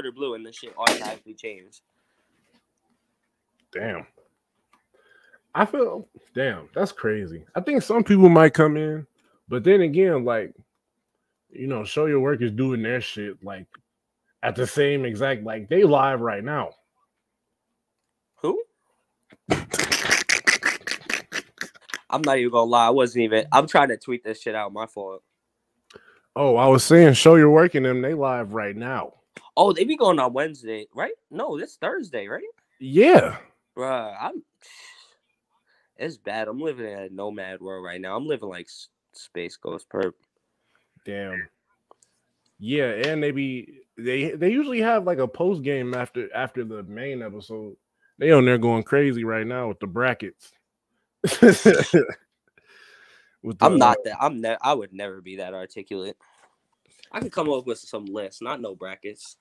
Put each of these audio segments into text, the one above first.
Twitter blue and the shit automatically changed. Damn. I feel damn, that's crazy. I think some people might come in, but then again, like you know, show your work is doing their shit like at the same exact like they live right now. Who? I'm not even gonna lie. I wasn't even. I'm trying to tweet this shit out. My fault. Oh, I was saying, show your work in them. They live right now. Oh, they be going on Wednesday, right? No, this Thursday, right? Yeah, Bruh, I'm. It's bad. I'm living in a nomad world right now. I'm living like Space Ghost Purrp. damn. Yeah, and they be they they usually have like a post game after after the main episode. They on there going crazy right now with the brackets. with I'm not that. I'm. Ne- I would never be that articulate. I could come up with some lists, not no brackets.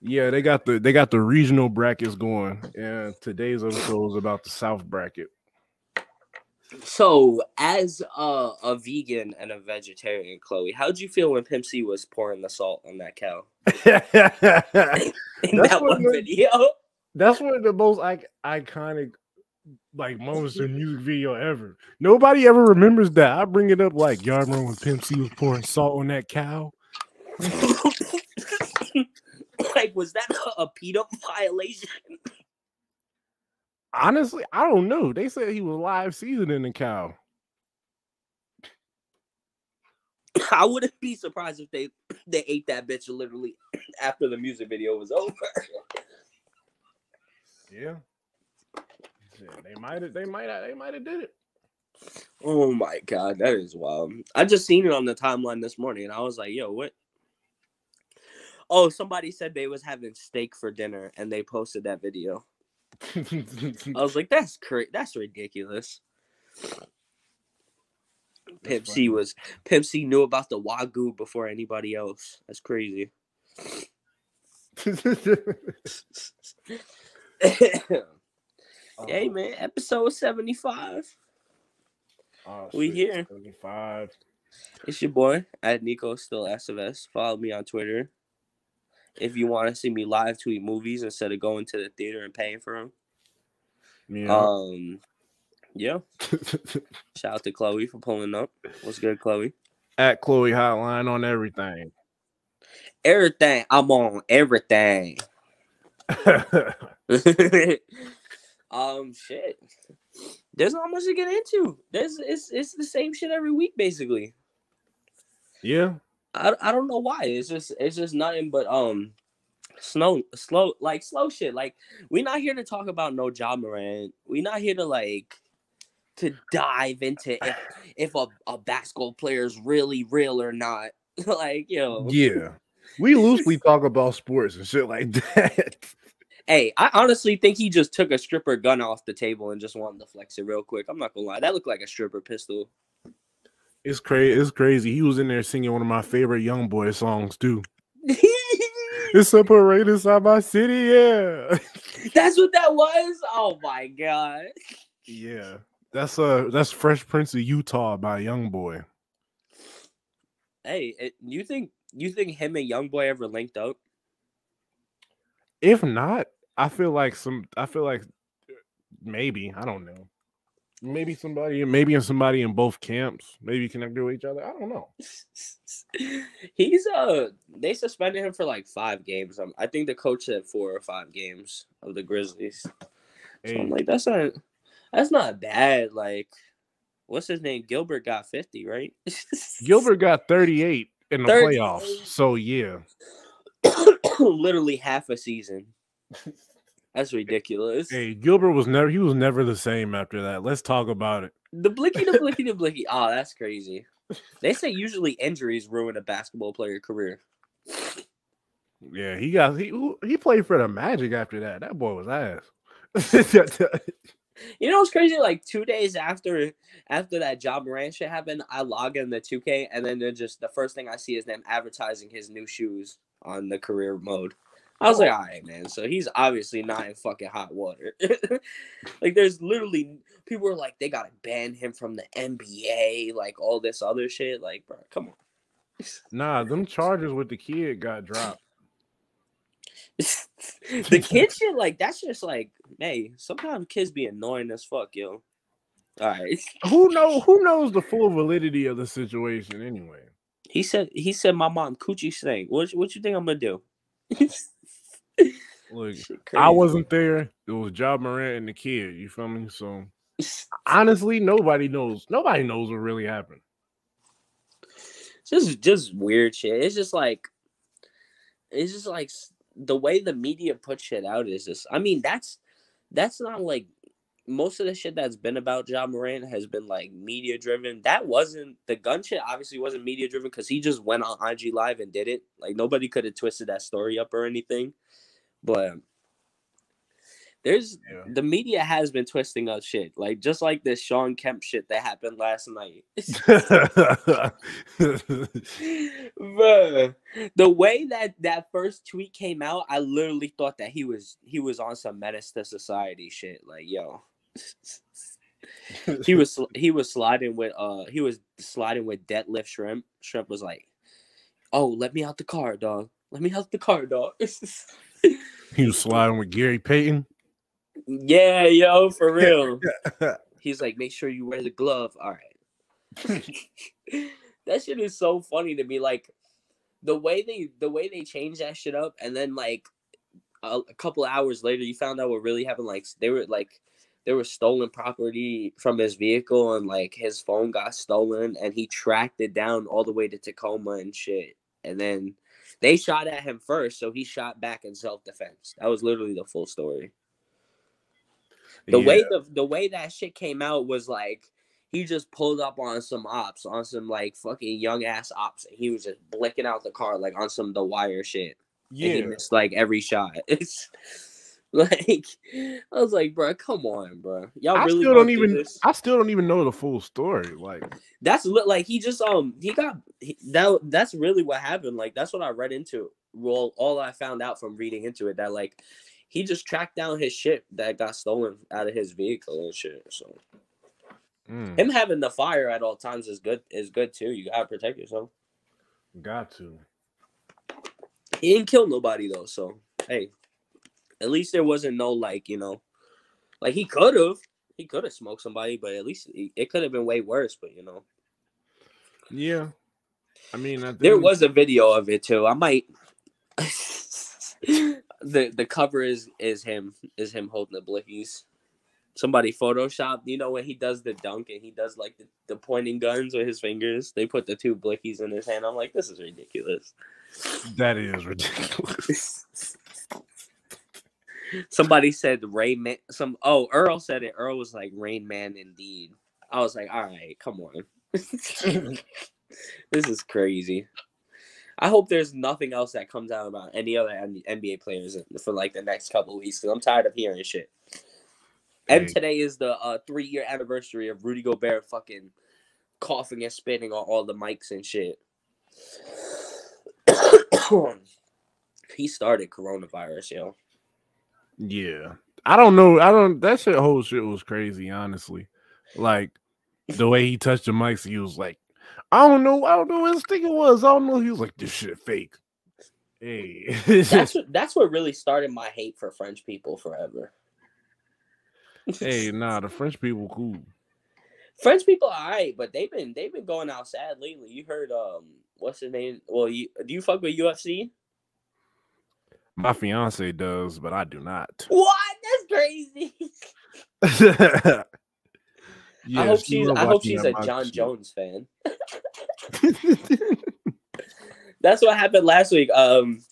Yeah, they got the they got the regional brackets going, and today's episode is about the South bracket. So, as a, a vegan and a vegetarian, Chloe, how'd you feel when Pimp C was pouring the salt on that cow in that one made- video? That's one of the most like iconic like moments in music video ever. Nobody ever remembers that. I bring it up like y'all remember when Pimp C was pouring salt on that cow? like, was that a, a PETA violation? Honestly, I don't know. They said he was live seasoning the cow. I wouldn't be surprised if they they ate that bitch literally after the music video was over. Yeah. They might have they might have they might have did it. Oh my god, that is wild. I just seen it on the timeline this morning and I was like, yo, what? Oh, somebody said they was having steak for dinner and they posted that video. I was like, that's cra- that's ridiculous. Pimp C was Pimp C knew about the Wagyu before anybody else. That's crazy. hey uh, man, episode 75. Oh, We shit, here. 75. It's your boy at Nico Still SFS. Follow me on Twitter. If you want to see me live tweet movies instead of going to the theater and paying for them. Yeah. Um yeah. Shout out to Chloe for pulling up. What's good, Chloe? At Chloe Hotline on everything. Everything. I'm on everything. um shit. There's not much to get into. There's it's it's the same shit every week basically. yeah. I, I don't know why. It's just it's just nothing but um slow slow like slow shit. Like we're not here to talk about no Ja Morant. We're not here to like to dive into if if a, a basketball player is really real or not. like yo. Yeah. We loosely talk about sports and shit like that. Hey, I honestly think he just took a stripper gun off the table and just wanted to flex it real quick. I'm not gonna lie. That looked like a stripper pistol. It's crazy. It's crazy. He was in there singing one of my favorite Young Boy songs too. It's a parade inside my city. Yeah. That's what that was. Oh my god. yeah. That's uh that's Fresh Prince of Utah by Young Boy. Hey, it, you think you think him and Young Boy ever linked up? If not, I feel like some I feel like maybe, I don't know. Maybe somebody maybe somebody in both camps, maybe connected with each other. I don't know. He's uh they suspended him for like five games. Um, I think the coach said four or five games of the Grizzlies. So I'm like, that's not that's not bad. Like, what's his name? Gilbert got 50, right? Gilbert got 38 in the 38. playoffs. So yeah. literally half a season. That's ridiculous. Hey, Gilbert was never he was never the same after that. Let's talk about it. The blicky, the blicky, the blicky. Oh, that's crazy. They say usually injuries ruin a basketball player career. Yeah, he got he he played for the Magic after that. That boy was ass. You know what's crazy? Like two days after after that Ja Morant shit happened, I log in the 2K and then they're just the first thing I see is them advertising his new shoes on the career mode. I was like, all right, man. So he's obviously not in fucking hot water. like, there's literally people are like, they gotta ban him from the NBA, like all this other shit. Like, bro, come on. nah, them charges with the kid got dropped. the kid shit, like that's just like, hey, sometimes kids be annoying as fuck, yo. All right. Who know who knows the full validity of the situation anyway? He said he said my mom coochie stank. What what you think I'm gonna do? Look, I wasn't there. It was Ja Morant and the kid. You feel me? So honestly, nobody knows. Nobody knows what really happened. just just weird shit. It's just like it's just like the way the media put shit out is just I mean that's that's not like most of the shit that's been about Ja Morant has been like media driven. That wasn't the gun shit obviously wasn't media driven because he just went on IG live and did it. Like nobody could have twisted that story up or anything. But there's Yeah. the media has been twisting up shit. Like just like this Shawn Kemp shit that happened last night. Bruh, the way that that first tweet came out, I literally thought that he was he was on some menace to society shit. Like, yo, he was he was sliding with uh he was sliding with Detlef Schrempf. Schrempf was like, "Oh, let me out the car, dog. Let me out the car, dog." he was sliding with Gary Payton. yeah, yo, for real. He's like, "Make sure you wear the glove." All right. that shit is so funny to me. Like the way they the way they changed that shit up, and then like a, a couple hours later, you found out what really happened. Like they were like there was stolen property from his vehicle, and like his phone got stolen, and he tracked it down all the way to Tacoma and shit. And then they shot at him first, so he shot back in self defense. That was literally the full story. The way the the way that shit came out was like he just pulled up on some ops on some like fucking young ass ops and he was just blicking out the car like on some the wire shit. And he missed like every shot. It's like i was like bro come on bro y'all I really still don't do even. this? I still don't even know the full story. Like, that's li- like he just um he got he, that that's really what happened like that's what i read into well all i found out from reading into it that like he just tracked down his shit that got stolen out of his vehicle and shit so mm, him having the fire at all times is good is good too. You gotta protect yourself. got to. He didn't kill nobody though, so hey, at least there wasn't no like you know, like he could have he could have smoked somebody, but at least it, it could have been way worse. But you know, Yeah, I mean, I there was a video of it too. I might. the the cover is is him is him holding the blickies. Somebody photoshopped, you know, when he does the dunk and he does like the, the pointing guns with his fingers. They put the two blickies in his hand. I'm like, this is ridiculous. that is ridiculous. Somebody said Reign Man. Some oh Earl said it. Earl was like Reign Man indeed. I was like, all right, come on. this is crazy. I hope there's nothing else that comes out about any other NBA players for like the next couple of weeks because I'm tired of hearing shit. And today is the uh, three year anniversary of Rudy Gobert fucking coughing and spitting on all the mics and shit. he started coronavirus, yo. Yeah. I don't know. I don't that shit whole shit was crazy, honestly. Like the way he touched the mics, he was like, I don't know, I don't know what his thing was. I don't know. He was like, this shit fake. Hey. That's what, that's what really started my hate for French people forever. hey, nah, the French people cool. French people are alright, but they've been they've been going out sad lately. You heard um what's his name? Well, you do you fuck with UFC? My fiance does, but I do not. What? That's crazy. I hope she's I hope she's a John shit. Jones fan. That's what happened last week. Um,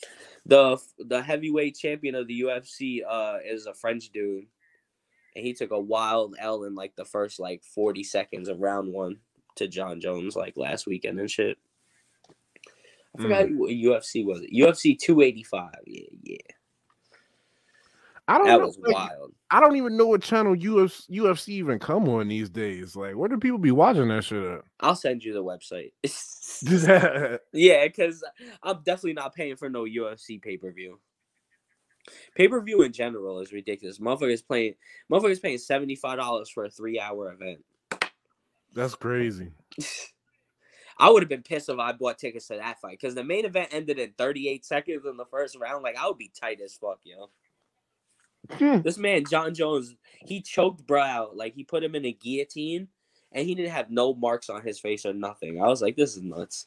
the the heavyweight champion of the UFC uh is a French dude, and he took a wild L in like the first like forty seconds of round one to Jon Jones like last weekend and shit. I forgot Mm. what UFC was. It UFC two eighty five. Yeah, yeah, I don't that know. was like, wild. I don't even know what channel UFC, UFC even come on these days. Like, where do people be watching that shit at? I'll send you the website. Yeah, because I'm definitely not paying for no UFC pay per view. Pay per view in general is ridiculous. Motherfuckers playing, motherfuckers paying seventy five dollars for a three hour event. That's crazy. I would have been pissed if I bought tickets to that fight because the main event ended in 38 seconds in the first round. Like I would be tight as fuck, yo. Hmm. This man, Jon Jones, he choked bro out. Like he put him in a guillotine, and he didn't have no marks on his face or nothing. I was like, this is nuts.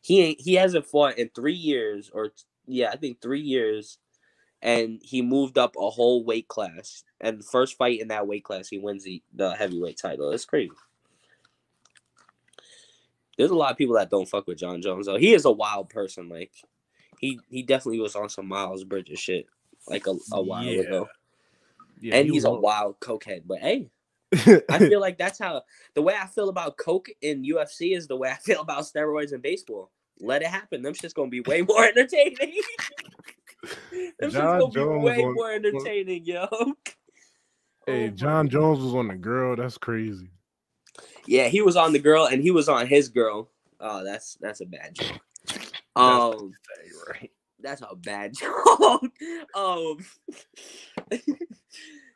He ain't. He hasn't fought in three years, or yeah, I think three years, and he moved up a whole weight class. And the first fight in that weight class, he wins the, the heavyweight title. It's crazy. There's a lot of people that don't fuck with Jon Jones though. He is a wild person. Like he he definitely was on some Miles Bridges shit like a, a while Yeah. ago. Yeah, and he he's a wild cokehead. But hey, I feel like that's how the way I feel about coke in UFC is the way I feel about steroids in baseball. Let it happen. Them shit's gonna be way more entertaining. Them shit's gonna be way on- more entertaining, yo. hey, Oh Jon Jones was on the girl. That's crazy. Yeah, he was on the girl and he was on his girl. Oh, that's that's a bad joke. Um, that's a bad joke. um,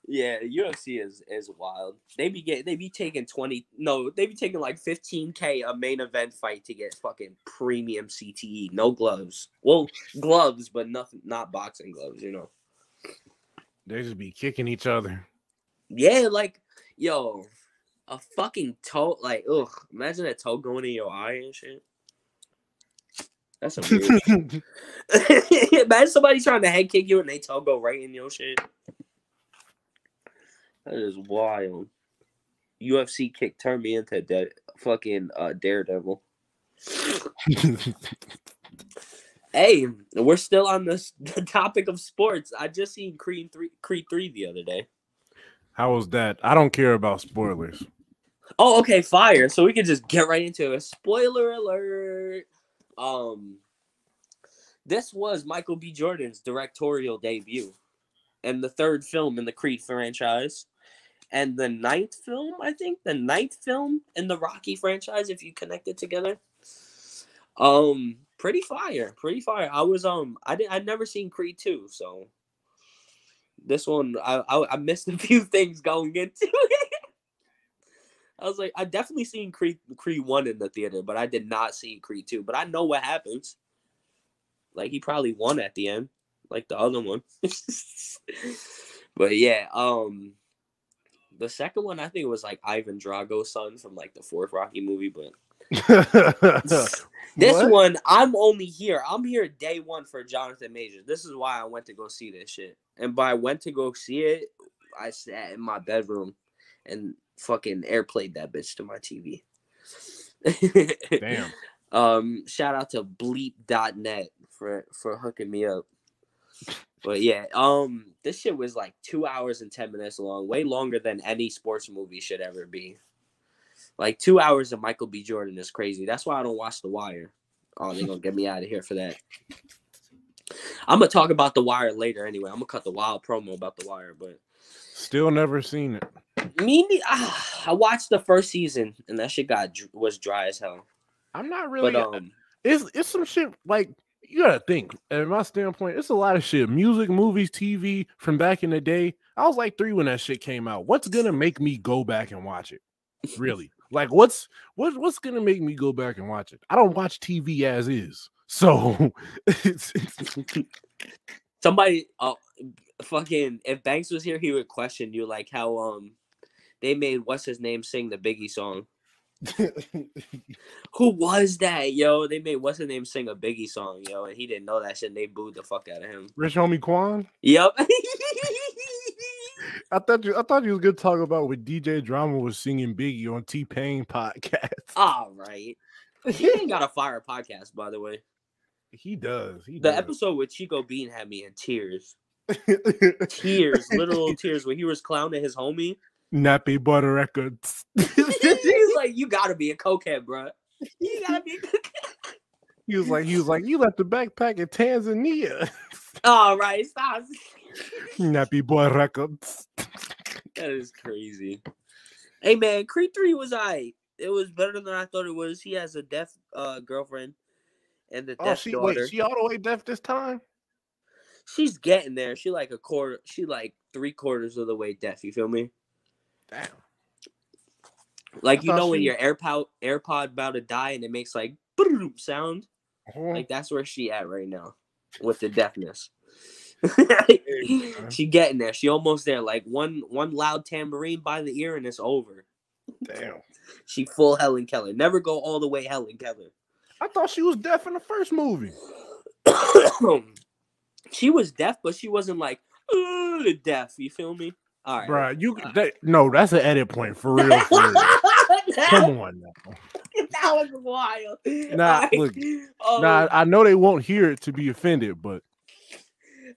yeah, UFC is is wild. They be get they be taking twenty. No, they be taking like fifteen k a main event fight to get fucking premium CTE. No gloves. Well, gloves, but nothing. Not boxing gloves. You know. They just be kicking each other. Yeah, like yo, a fucking toe. Like, ugh. Imagine a toe going in your eye and shit. That's some weird. Imagine somebody trying to head kick you and they toe go right in your shit. That is wild. UFC kick turned me into de- fucking uh, Daredevil. Hey, we're still on this the topic of sports. I just seen Creed three, Creed three the other day. How was that? I don't care about spoilers. Oh, okay, fire. So we can just get right into it. Spoiler alert. Um this was Michael B. Jordan's directorial debut and the third film in the Creed franchise. And the ninth film, I think, the ninth film in the Rocky franchise, if you connect it together. Um, pretty fire, pretty fire. I was um I did I'd never seen Creed 2, so this one I I, I missed a few things going into it. I was like, I definitely seen Creed Creed one in the theater, but I did not see Creed two. But I know what happens. Like he probably won at the end, like the other one. but yeah, um, the second one I think it was like Ivan Drago's son from like the fourth Rocky movie. But this What? one, I'm only here. I'm here day one for Jonathan Majors. This is why I went to go see this shit. And by went to go see it, I sat in my bedroom and fucking airplayed that bitch to my TV. Damn. Um, shout out to bleep.net for for hooking me up. But yeah, um, this shit was like two hours and ten minutes long, way longer than any sports movie should ever be. Like two hours of Michael B. Jordan is crazy. That's why I don't watch The Wire. Oh, they're gonna get me out of here for that. I'm gonna talk about The Wire later anyway. I'm gonna cut the wild promo about The Wire, but Still never seen it. Me, ah, I watched the first season and that shit got was dry as hell. I'm not really. But um, it's it's some shit like you gotta think. And my standpoint, it's a lot of shit. Music, movies, TV from back in the day. I was like three when that shit came out. What's gonna make me go back and watch it? Really? like what's what what's gonna make me go back and watch it? I don't watch TV as is. So it's, it's- somebody uh fucking if Banks was here he would question you like how um they made what's his name sing the Biggie song. Who was that, yo? They made what's his name sing a Biggie song, yo, and he didn't know that shit and they booed the fuck out of him. Rich homie Quan. Yep. I thought you I thought you was gonna talk about what DJ Drama was singing Biggie on T Pain podcast. All right. He ain't got a fire podcast, by the way. He does. He The does. episode with Chico Bean had me in tears. Tears, literal tears, when he was clowning his homie. Nappy Butter Records. He's like, you gotta be a cokehead, bro. You gotta be a cokehead. He was like, he was like, you left the backpack in Tanzania. All right, stop. Nappy Boy Records. That is crazy. Hey man, Creed 3 was I. It was better than I thought it was. He has a deaf uh girlfriend and the Oh, deaf she daughter. wait, she all the way deaf this time. She's getting there. She like a quarter she like three quarters of the way deaf, you feel me? Damn. Like I you thought know when she- your AirPod AirPod about to die and it makes like boom sound. Uh-huh. Like that's where she at right now with the deafness. she getting there. She almost there. Like one one loud tambourine by the ear and it's over. Damn. She full Helen Keller. Never go all the way Helen Keller. I thought she was deaf in the first movie. she was deaf, but she wasn't like "Ugh," deaf. You feel me? All right. Bruh, you that, no, that's an edit point for real. For real. Come on now. that was wild. Nah, Alright. look, Um, Now I know they won't hear it to be offended, but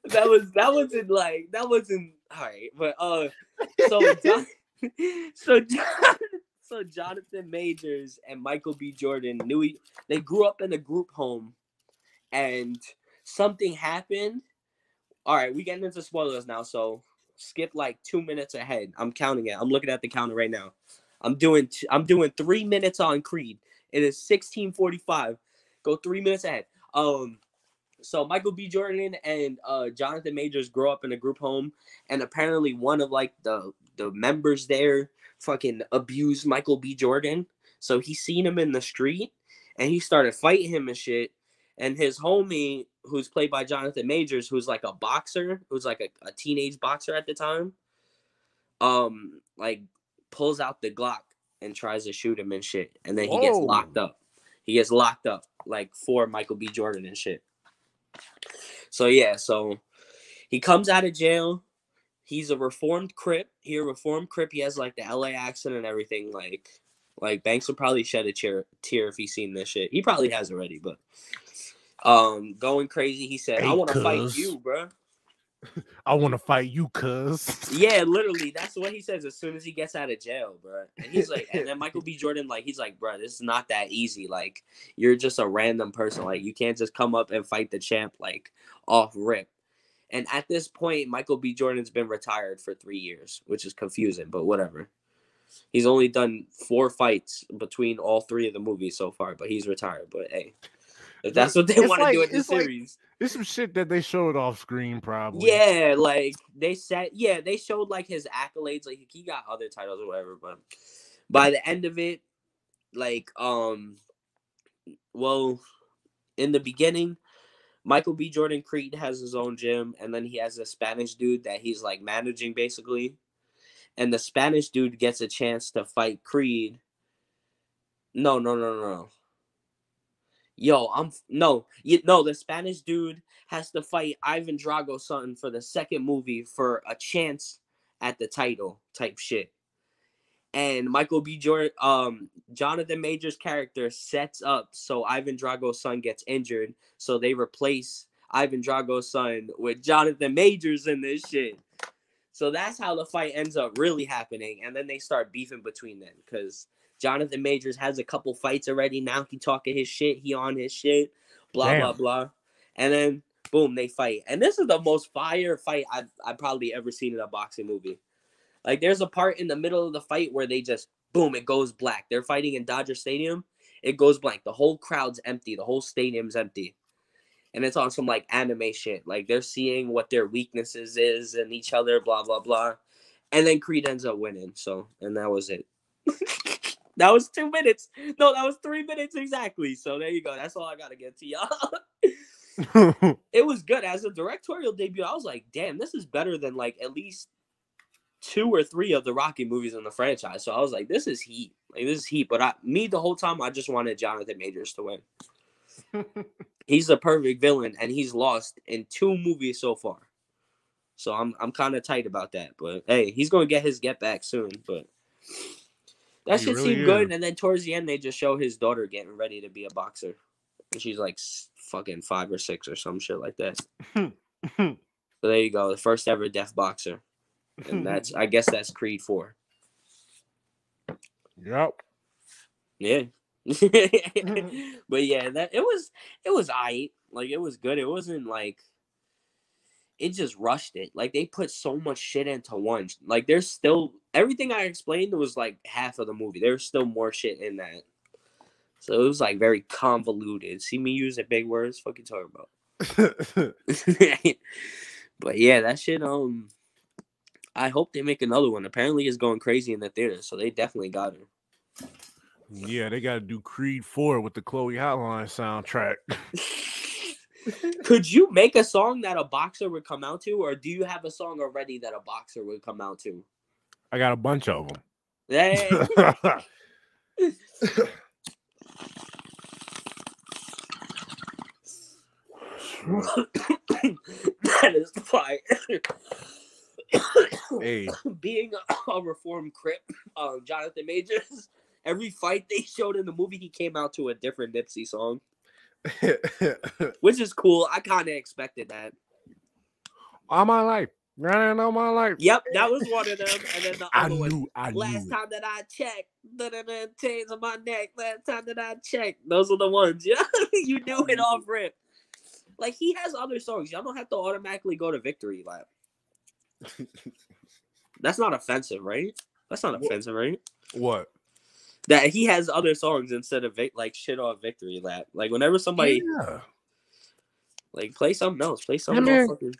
that was that wasn't like that wasn't all right. But uh, so John, so John, so Jonathan Majors and Michael B. Jordan knew e- they grew up in a group home, and something happened. All right, we getting into spoilers now, so skip like two minutes ahead. I'm counting it. I'm looking at the counter right now. I'm doing t- I'm doing three minutes on Creed. It is 1645. Go three minutes ahead. Um, so Michael B. Jordan and uh Jonathan Majors grow up in a group home, and apparently one of like the the members there fucking abused Michael B. Jordan. So he seen him in the street, and he started fighting him and shit. And his homie, who's played by Jonathan Majors, who's like a boxer, who's like a, a teenage boxer at the time, um, like pulls out the Glock and tries to shoot him and shit. And then he gets locked up. He gets locked up like for Michael B. Jordan and shit. So yeah, so he comes out of jail. He's a reformed Crip. He a reformed Crip. He has like the LA accent and everything. Like, like Banks would probably shed a tear, tear if he seen this shit. He probably has already, but um, going crazy. He said, "I want to fight you, bruh. I want to fight you, cuz. Yeah, literally. That's what he says as soon as he gets out of jail, bro. And he's like, and then Michael B. Jordan, like, he's like, bro, this is not that easy. Like, you're just a random person. Like, you can't just come up and fight the champ like off rip. And at this point, Michael B. Jordan's been retired for three years, which is confusing, but whatever. He's only done four fights between all three of the movies so far, but he's retired. But hey, if that's what they want to do like- in the it's like- series. It's some shit that they showed off screen, probably. Yeah, like they said, yeah, they showed like his accolades, like he got other titles or whatever, but by the end of it, like, um, well, in the beginning, Michael B. Jordan Creed has his own gym, and then he has a Spanish dude that he's like managing basically, and the Spanish dude gets a chance to fight Creed. No, no, no, no, no. Yo, I'm no, you no. The Spanish dude has to fight Ivan Drago's son for the second movie for a chance at the title type shit. And Michael B. Jordan, um, Jonathan Majors' character sets up so Ivan Drago's son gets injured, so they replace Ivan Drago's son with Jonathan Majors in this shit. So that's how the fight ends up really happening, and then they start beefing between them because Jonathan Majors has a couple fights already. Now he talking his shit, he on his shit, blah blah blah, and then boom, they fight. And this is the most fire fight I've I've probably ever seen in a boxing movie. Like there's a part in the middle of the fight where they just boom, it goes black. They're fighting in Dodger Stadium. It goes blank. The whole crowd's empty. The whole stadium's empty. And it's on some like anime shit. Like they're seeing what their weaknesses is and each other, blah blah blah. And then Creed ends up winning. So and that was it. that was two minutes. No, that was three minutes exactly. So there you go. That's all I gotta get to y'all. it was good as a directorial debut. I was like, damn, this is better than like at least two or three of the Rocky movies in the franchise. So I was like, this is heat. Like this is heat. But I, me, the whole time, I just wanted Jonathan Majors to win. He's the perfect villain, and he's lost in two movies so far. So I'm I'm kind of tight about that. But hey, he's gonna get his get back soon. But that He shit really seemed good. And then towards the end, they just show his daughter getting ready to be a boxer. And she's like fucking five or six or some shit like that. So there you go, the first ever deaf boxer, and that's I guess that's Creed Four. yep. Yeah, but yeah, that it was it was I like it was good. It wasn't like it just rushed it. Like they put so much shit into one. Like there's still everything I explained was like half of the movie. There's still more shit in that. So it was like very convoluted. See me using big words? Fucking talking about. but yeah, that shit. Um, I hope they make another one. Apparently, it's going crazy in the theater, so they definitely got her. Yeah, they got to do Creed 4 with the Chloe Hotline soundtrack. Could you make a song that a boxer would come out to, or do you have a song already that a boxer would come out to? I got a bunch of them. Hey, that is fire. hey, Being a, reformed crip, um, Jonathan Majors, every fight they showed in the movie, he came out to a different Nipsey song, which is cool. I kind of expected that. all my life, running all my life. Yep, that was one of them. And then the I other one, knew, I Last knew. it. time that I checked, da-da-da, chains on my neck. Last time that I checked, those are the ones. Yeah, you knew it off rip. Like he has other songs. Y'all don't have to automatically go to Victory Lap. That's not offensive, right? That's not offensive, right? What? That he has other songs instead of vic- like shit off Victory Lap. Like whenever somebody Yeah. like play something else, play something man, off fucking.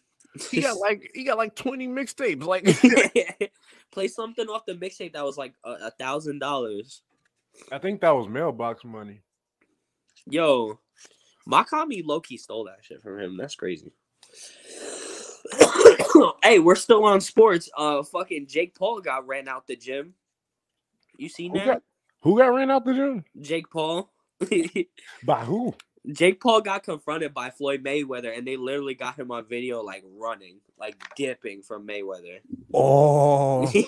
He got like he got like 20 mixtapes. Like play something off the mixtape that was like a a thousand dollars. I think that was mailbox money. Yo, Makami Loki stole that shit from him. That's crazy. hey, we're still on sports. Uh, fucking Jake Paul got ran out the gym. You seen Who that? got, who got ran out the gym? Jake Paul. By who? Jake Paul got confronted by Floyd Mayweather, and they literally got him on video like running, like dipping from Mayweather. Oh, this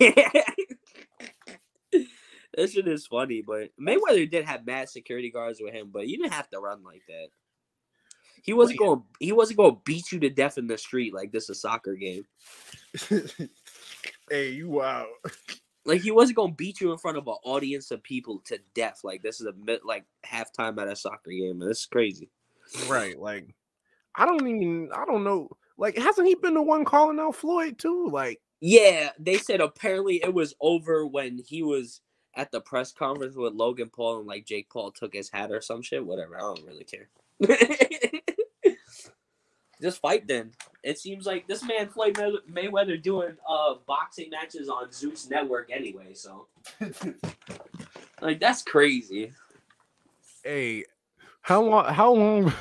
shit is funny, but Mayweather did have mad security guards with him, but you didn't have to run like that. He wasn't going. He wasn't going to beat you to death in the street like this a soccer game. hey, you wow. Like he wasn't going to beat you in front of an audience of people to death like this is a mid like halftime at a soccer game. This is crazy. Right, like I don't even I don't know. Like, hasn't he been the one calling out Floyd too? Like, Yeah, they said apparently it was over when he was at the press conference with Logan Paul and like Jake Paul took his hat or some shit. Whatever, I don't really care. Just fight then. It seems like this man Floyd May- Mayweather doing uh boxing matches on Zeus Network anyway. So like that's crazy. hey, how long? How long?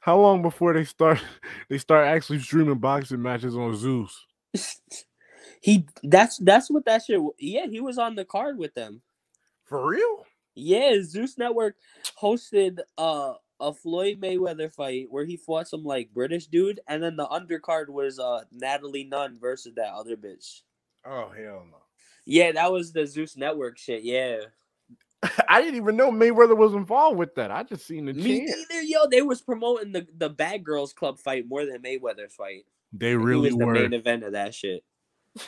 How long before they start? They start actually streaming boxing matches on Zeus. he that's that's what that shit. Yeah, he was on the card with them. For real? Yeah, Zeus Network hosted uh, a Floyd Mayweather fight where he fought some like British dude, and then the undercard was uh Natalie Nunn versus that other bitch. Oh hell no! Yeah, that was the Zeus Network shit. Yeah, I didn't even know Mayweather was involved with that. I just seen the me chant. neither. Yo, they was promoting the the Bad Girls Club fight more than Mayweather's fight. They He really was the were. main event of that shit.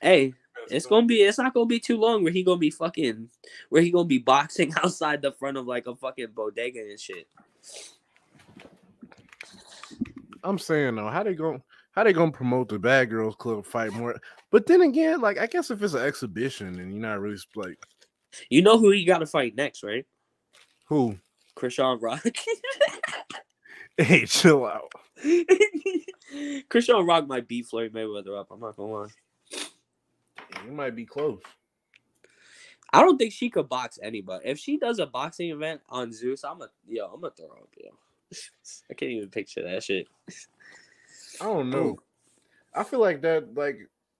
Hey, it's gonna be. It's not gonna be too long where he gonna be fucking. Where he gonna be boxing outside the front of like a fucking bodega and shit. I'm saying though, how they gonna how they gonna promote the Bad Girls Club fight more? But then again, like I guess if it's an exhibition and you're not really like You know who he got to fight next, right? who? Chrisean Rock. Hey, chill out. Chrisean Rock might beat Floyd Mayweather up. I'm not gonna lie. You might be close. I don't think she could box anybody. If she does a boxing event on Zeus, I'm a yo. I'm gonna throw up, yo. I can't even picture that shit. I don't know. I feel like that, like,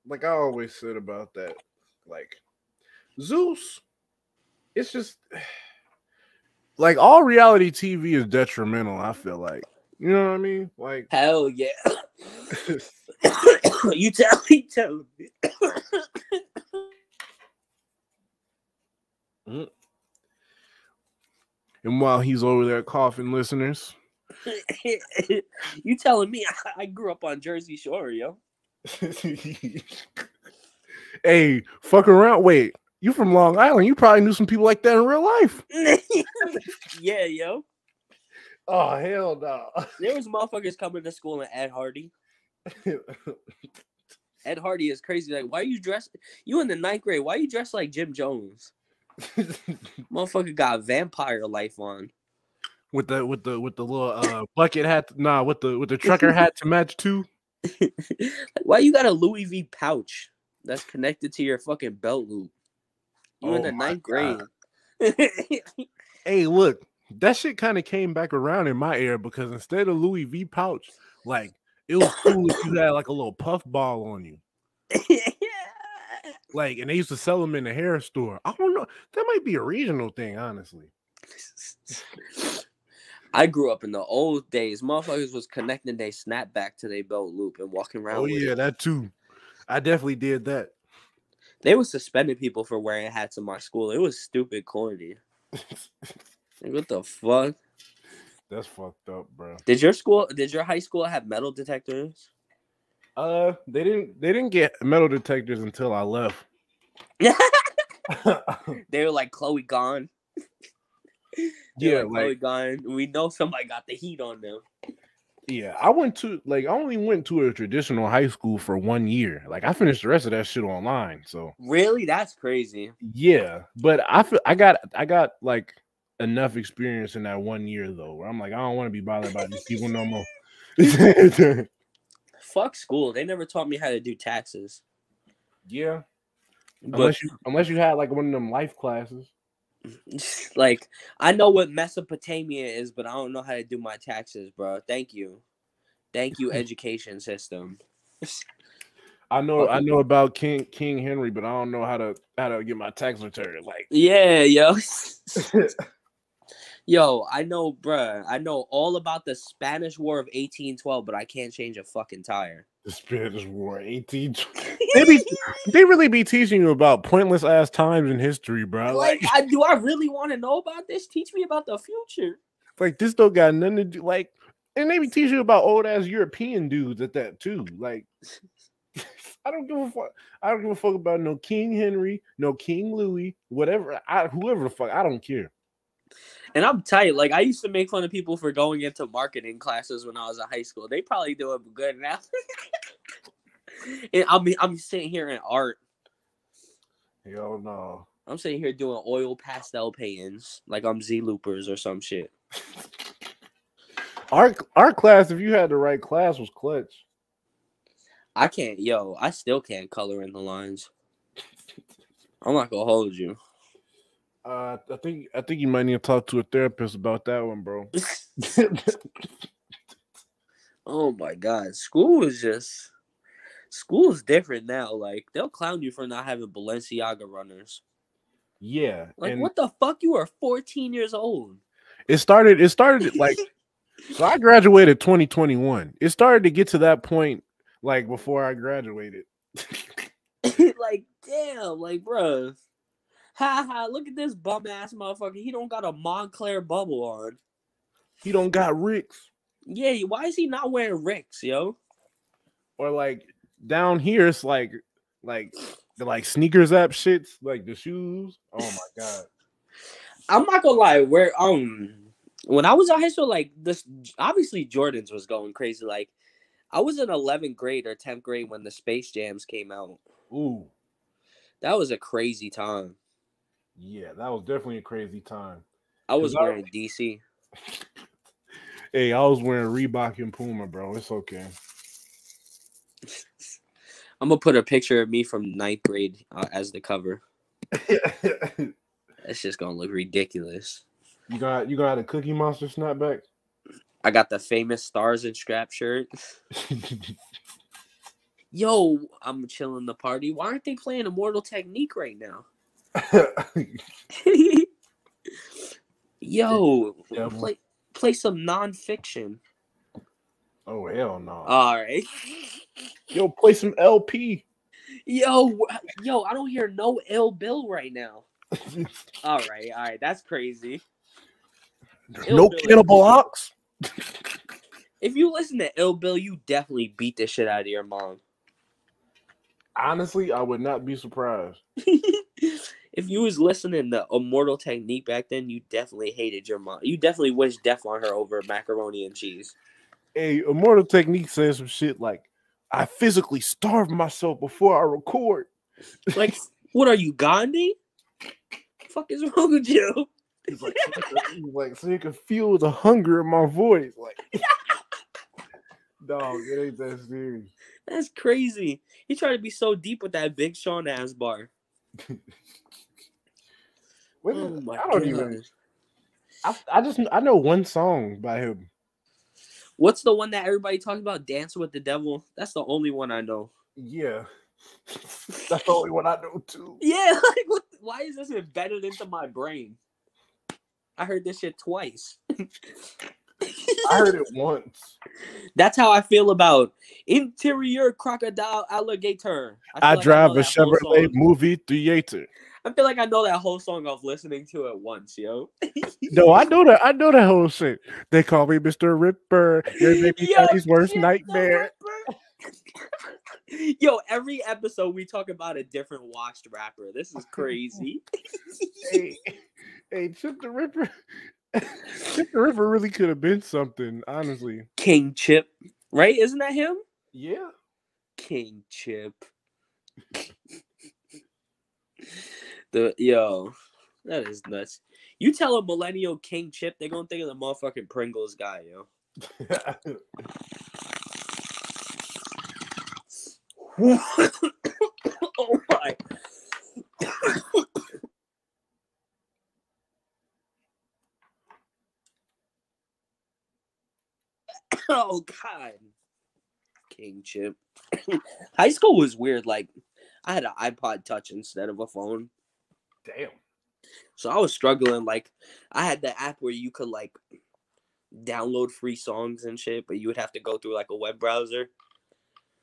like I always said about that, like Zeus. It's just like all reality TV is detrimental. I feel like you know what I mean. Like, Hell yeah. you tell me, tell me. and while he's over there coughing, listeners, you telling me I, I grew up on Jersey Shore, yo. hey, fuck around. Wait, you from Long Island? You probably knew some people like that in real life. yeah, yo. Oh hell no. There was motherfuckers coming to school in Ed Hardy. Ed Hardy is crazy. Like, why are you dressed? You in the ninth grade? Why are you dressed like Jim Jones? Motherfucker got vampire life on. with the with the with the little uh bucket hat. Nah, with the with the trucker hat to match too. Like, why you got a Louis V pouch that's connected to your fucking belt loop? You in Oh the my ninth grade. Hey, look, that shit kind of came back around in my era because instead of Louis V pouch, like it was cool if you had like a little puff ball on you. Like, and they used to sell them in the hair store. I don't know. That might be a regional thing, honestly. I grew up in the old days. Motherfuckers was connecting their snapback to their belt loop and walking oh, around. Oh yeah, it. that too. I definitely did that. They were suspending people for wearing hats in my school. It was stupid corny. Like, what the fuck? That's fucked up, bro. Did your school? Did your high school have metal detectors? Uh, they didn't. They didn't get metal detectors until I left. they were like Chloe gone. Yeah, were Chloe like gone. We know somebody got the heat on them. yeah. I went to like I only went to a traditional high school for one year. Like I finished the rest of that shit online. So Really? That's crazy. yeah, but I feel I got I got like enough experience in that one year though, where I'm like I don't want to be bothered by these people no more. Fuck school. They never taught me how to do taxes. yeah, But unless you unless you had like one of them life classes. like I know what Mesopotamia is, but I don't know how to do my taxes, bro. Thank you. Thank you, education system. I know I know about King King Henry, but I don't know how to how to get my tax return. Like Yeah, yo. Yo, I know, bruh. I know all about the Spanish War of 1812, but I can't change a fucking tire. the Spanish War, eighteen. They be they really be teaching you about pointless ass times in history, bro. like, Like, I, do I really want to know about this? Teach me about the future. like this don't got nothing to do. Like, and they be teaching you about old ass European dudes at that too. Like, I don't give a fuck. I don't give a fuck about no King Henry, no King Louis, whatever. I whoever the fuck. I don't care. And I'm tight. Like I used to make fun of people for going into marketing classes when I was in high school. They probably do it good now. and I'm I'm sitting here in art. Yo no. I'm sitting here doing oil pastel paintings, like I'm Z loopers or some shit. Our our class, if you had the right class, was clutch. I can't, yo, I still can't color in the lines. I'm not gonna hold you. Uh, I think I think you might need to talk to a therapist about that one, bro. oh my god, school is just school is different now. Like they'll clown you for not having Balenciaga runners. yeah, Like what the fuck? You are 14 years old. it started. It started like so. I graduated 2021. It started to get to that point like before I graduated. like damn, like bruh. Ha ha! Look at this bum ass motherfucker. He don't got a Moncler bubble on. He don't got Ricks Yeah, why is he not wearing Ricks, yo? or like down here. It's like like the like sneakers app shits like the shoes. Oh my god. I'm not gonna lie. Where um, when I was in high school, like this, obviously Jordans was going crazy. Like, I was in 11th grade or 10th grade when the Space Jams came out. Ooh, That was a crazy time. Yeah, that was definitely a crazy time. I was 'Cause I- wearing DC. Hey, I was wearing Reebok and Puma, bro. It's okay. I'm gonna put a picture of me from ninth grade uh, as the cover. It's just gonna look ridiculous. You got you got a Cookie Monster snapback. I got the famous stars and strap shirt. Yo, I'm chilling the party. Why aren't they playing Immortal Technique right now? Yo, Yeah, play play some nonfiction. oh hell no! All right. Yo, play some LP. Yo, yo, I don't hear no ill bill right now. All right, all right, that's crazy. Ill no Bill. Cannibal Ox. If you listen to Ill Bill, you definitely beat the shit out of your mom. Honestly, I would not be surprised. if you was listening to Immortal Technique back then, you definitely hated your mom. You definitely wished death on her over macaroni and cheese. Hey, Immortal Technique says some shit like, "I physically starve myself before I record." Like, what are you, Gandhi? Fuck is wrong with you? He's like, he's like, so you can feel the hunger in my voice. Like, dog, it ain't that serious. That's crazy. He tried to be so deep with that Big Sean ass bar. What Oh my I don't even. I, I just I know one song by him. What's the one that everybody talks about? Dance with the Devil. That's the only one I know. Yeah, that's the only one I know too. Yeah, like what, why is this embedded into my brain? I heard this shit twice. I heard it once. That's how I feel about interior crocodile alligator. I, feel like drive know a Chevrolet movie theater. I feel like I know that whole song off listening to it once, yo. No, I know that. I know that whole shit. They call me Mr. Ripper. Your baby Yo, daddy's worst nightmare. Yo, every episode we talk about a different washed rapper. This is crazy. hey, hey, Chip the Ripper. Chip the Ripper really could have been something, honestly. King Chip, right? Isn't that him? Yeah. King Chip. The yo, that is nuts. You tell a millennial King Chip, they're gonna think of the motherfucking Pringles guy, yo. oh my. oh god. King Chip. High school was weird. Like, I had an iPod Touch instead of a phone, Damn. so I was struggling. Like, I had the app where you could like download free songs and shit, but you would have to go through like a web browser.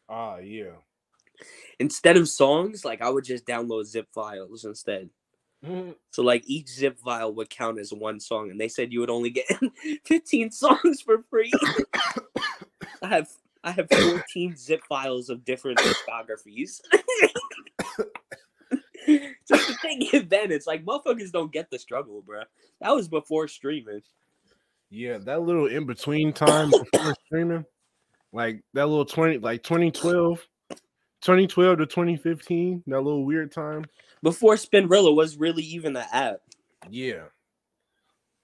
Ah, yeah. Instead of songs, like I would just download zip files instead. So like each zip file would count as one song, and they said you would only get 15 songs for free. I have I have 14 zip files of different discographies. Just to think it then, it's like motherfuckers don't get the struggle, bro. That was before streaming. Yeah, that little in between time before streaming, like that little 20, like 2012, 2012 to 2015, that little weird time. Before Spinrilla was really even an app. Yeah.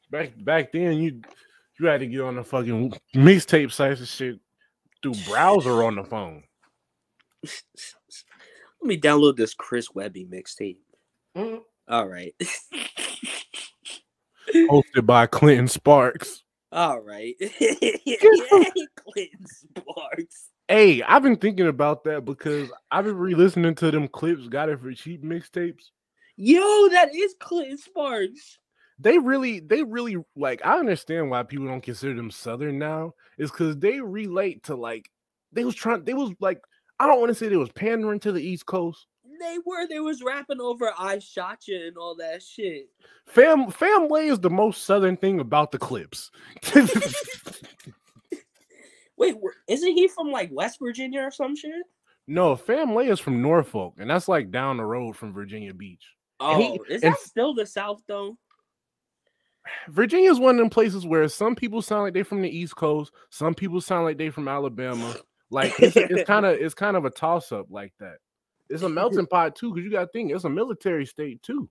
Back back then, you you had to get on the fucking mixtape sites and shit through browser on the phone. Let me download this Chris Webby mixtape. Mm. All right. Hosted by Clinton Sparks. All right. Clinton Sparks. Hey, I've been thinking about that because I've been re-listening to them Clipse, got it for cheap mixtapes. Yo, that is Clinton Sparks. They really, they really like. I understand why people don't consider them Southern now. Is because they relate to like they was trying. They was like I don't want to say they was pandering to the East Coast. They were. They was rapping over "I Shot You" and all that shit. Fam, family is the most Southern thing about the Clipse. Wait, isn't he from like West Virginia or some shit? no, family is from Norfolk, and that's like down the road from Virginia Beach. Oh, he- is that still the South though? Virginia is one of them places where some people sound like they from the East Coast, some people sound like they from Alabama. Like it's, it's kind of it's kind of a toss up like that. It's a melting pot too, because you got to think it's a military state too.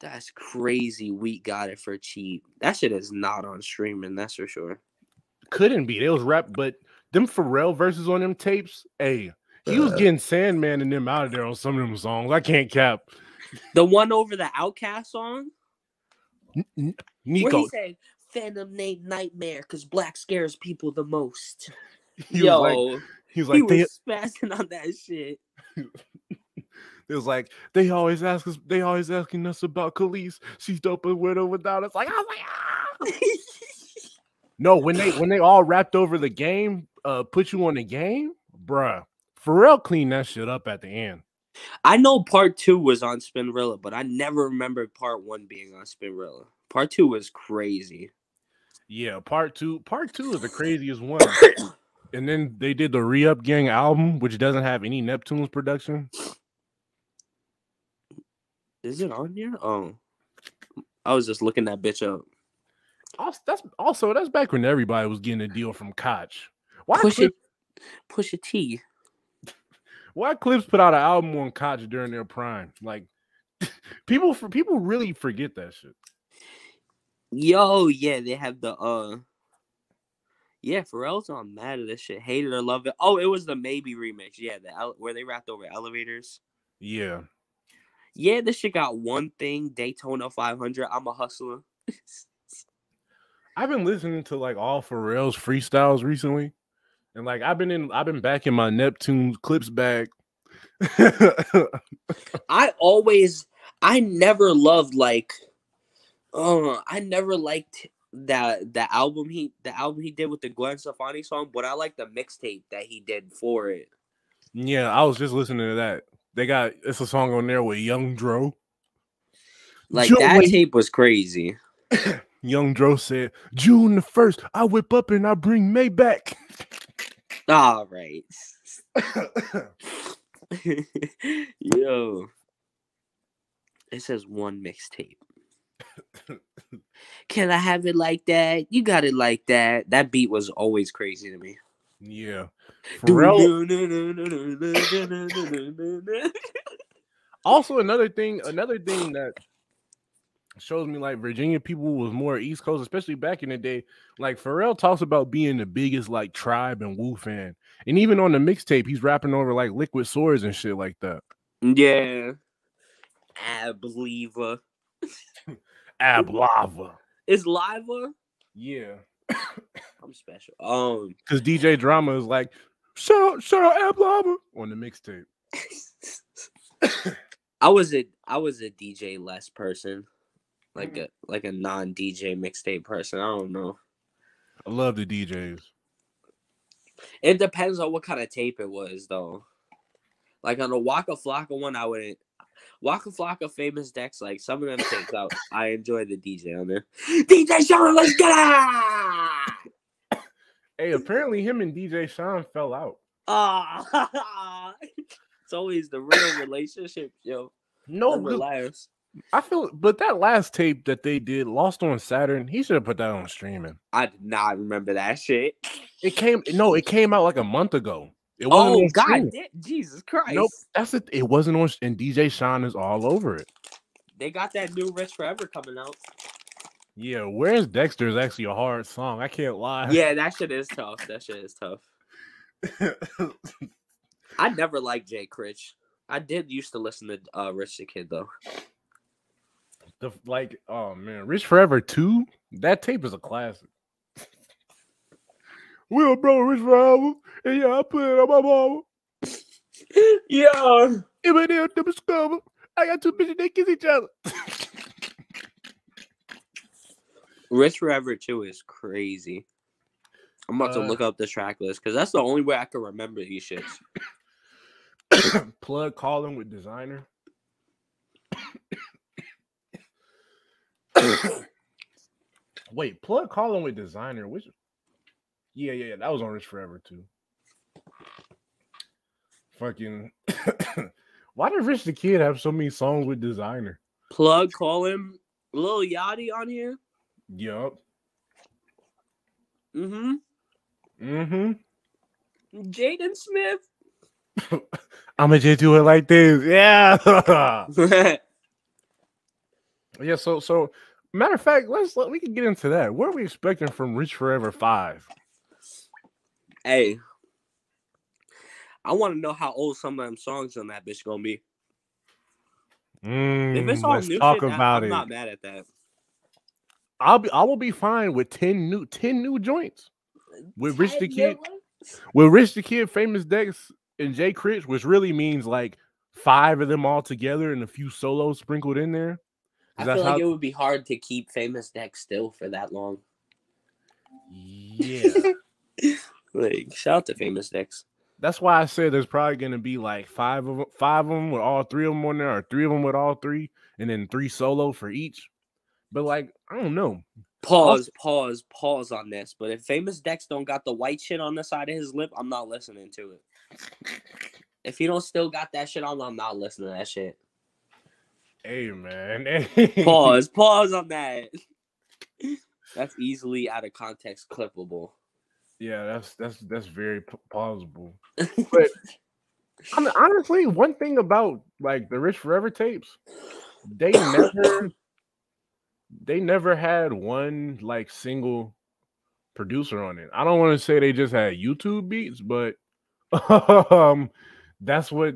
That's crazy. We got it for cheap. That shit is not on streaming. That's for sure. Couldn't be. They was rap, but them Pharrell verses on them tapes. Hey, he was getting Sandman and them out of there on some of them songs. I can't cap. The one over the OutKast song N- N- where he said "Phantom named Nightmare" because black scares people the most. he Yo, was like, he was he like, they, was spazzing on that shit. it was like they always ask us, they always asking us about Khalees. She's dope with or without us. Like I was like, ah. No, when they when they all wrapped over the game, uh, put you on the game, bruh. Pharrell cleaned that shit up at the end. I know part two was on Spinrilla, but I never remembered part one being on Spinrilla. Part two was crazy. Yeah, part two, part two is the craziest one. and then they did the re-up gang album, which doesn't have any Neptune's production. Is it on here? Oh, I was just looking that bitch up. Also, that's also that's back when everybody was getting a deal from Koch. Why Push it, Pusha T. why Clipse put out an album on Koch during their prime? Like people for people really forget that shit. Yo, yeah, they have the uh, yeah, Pharrell's on mad at this shit. Hate it or love it. Oh, it was the maybe remix. Yeah, the ele- where they rapped over elevators. Yeah. Yeah, this shit got one thing: Daytona 500. I'm a hustler. I've been listening to like all Pharrell's freestyles recently, and like I've been in, I've been back in my Neptune Clipse bag. I always, I never loved like, uh, I never liked that the album he the album he did with the Gwen Stefani song, but I like the mixtape that he did for it. yeah, I was just listening to that. They got it's a song on there with Young Dro. Like Joe, that wait. tape was crazy. Young Dro said, "June the first, I whip up and I bring May back." All right. Yo. It says one mixtape. Can I have it like that? You got it like that. That beat was always crazy to me. yeah, Pharrell. Also, another thing, another thing that shows me like Virginia people was more East Coast, especially back in the day. Like Pharrell talks about being the biggest like tribe and Wu fan, and even on the mixtape, he's rapping over like Liquid Swords and shit like that. Yeah. I believe. Ab-Liva, Is lava. yeah, I'm special. Um because DJ Drama is like, shout out, shout out Ab-Liva on the mixtape. I was a I was a DJ less person. Like a like a non DJ mixtape person. I don't know. I love the DJs. It depends on what kind of tape it was though. Like on the Waka Flocka one, I wouldn't Waka Flocka famous Dex, like some of them tapes out. I enjoy the DJ on there. DJ Sean, let's get it! Hey, apparently him and DJ Sean fell out. Ah, it's always the real relationship, yo. No, but. I feel, but that last tape that they did, Lost on Saturn, he should have put that on streaming. I did not remember that shit. It came, no, it came out like a month ago. It wasn't Oh God, streaming. Jesus Christ! Nope, that's it. It wasn't on, and DJ Sean is all over it. They got that new Rich Forever coming out. Yeah, Where's Dexter is actually a hard song. I can't lie. Yeah, that shit is tough. That shit is tough. I never liked Jay Critch. I did used to listen to uh, Rich the Kid though. the like, oh man, Rich Forever two. That tape is a classic. Will bro, Rich Forever, and yeah, I put it on my mama. yeah. If I didn't discover, I got two bitches that kiss each other. Rich Forever 2 is crazy. I'm about to Uh, look up the track list because that's the only way I can remember these shits. Plug calling with Desiigner. Wait, plug calling with Desiigner. Which? Yeah, yeah, yeah, that was on Rich Forever too. Fucking. Why did Rich the Kid have so many songs with Desiigner? Plug, call him Lil Yachty on here. Yup. Mm-hmm. Mm-hmm. Jaden Smith. I'ma just do it like this. Yeah. yeah. So, so matter of fact, let's let we can get into that. What are we expecting from Rich Forever Five? Hey. I want to know how old some of them songs on that bitch gonna be. If it's Mm, all let's new talk shit, about I'm it. not mad at that. I'll be I will be fine with 10 new 10 new joints. With Rich the Kid, ones? with Rich the Kid, Famous Dex, and Jay Critch, which really means like five of them all together and a few solos sprinkled in there. I that's feel like how- it would be hard to keep famous Dex still for that long. Yeah. Like, shout out to famous Dex. That's why I said there's probably gonna be like five of them, five of them with all three of them on there, or three of them with all three, and then three solo for each. But like, I don't know. Pause, pause, pause on this. But if famous Dex don't got the white shit on the side of his lip, I'm not listening to it. If he don't still got that shit on, I'm not listening to that shit. Hey man. Pause, pause on that. That's easily out of context clippable. Yeah, that's that's that's very p- plausible. But I mean, honestly, one thing about like the Rich Forever tapes, they never they never had one like single producer on it. I don't want to say they just had YouTube beats, but um that's what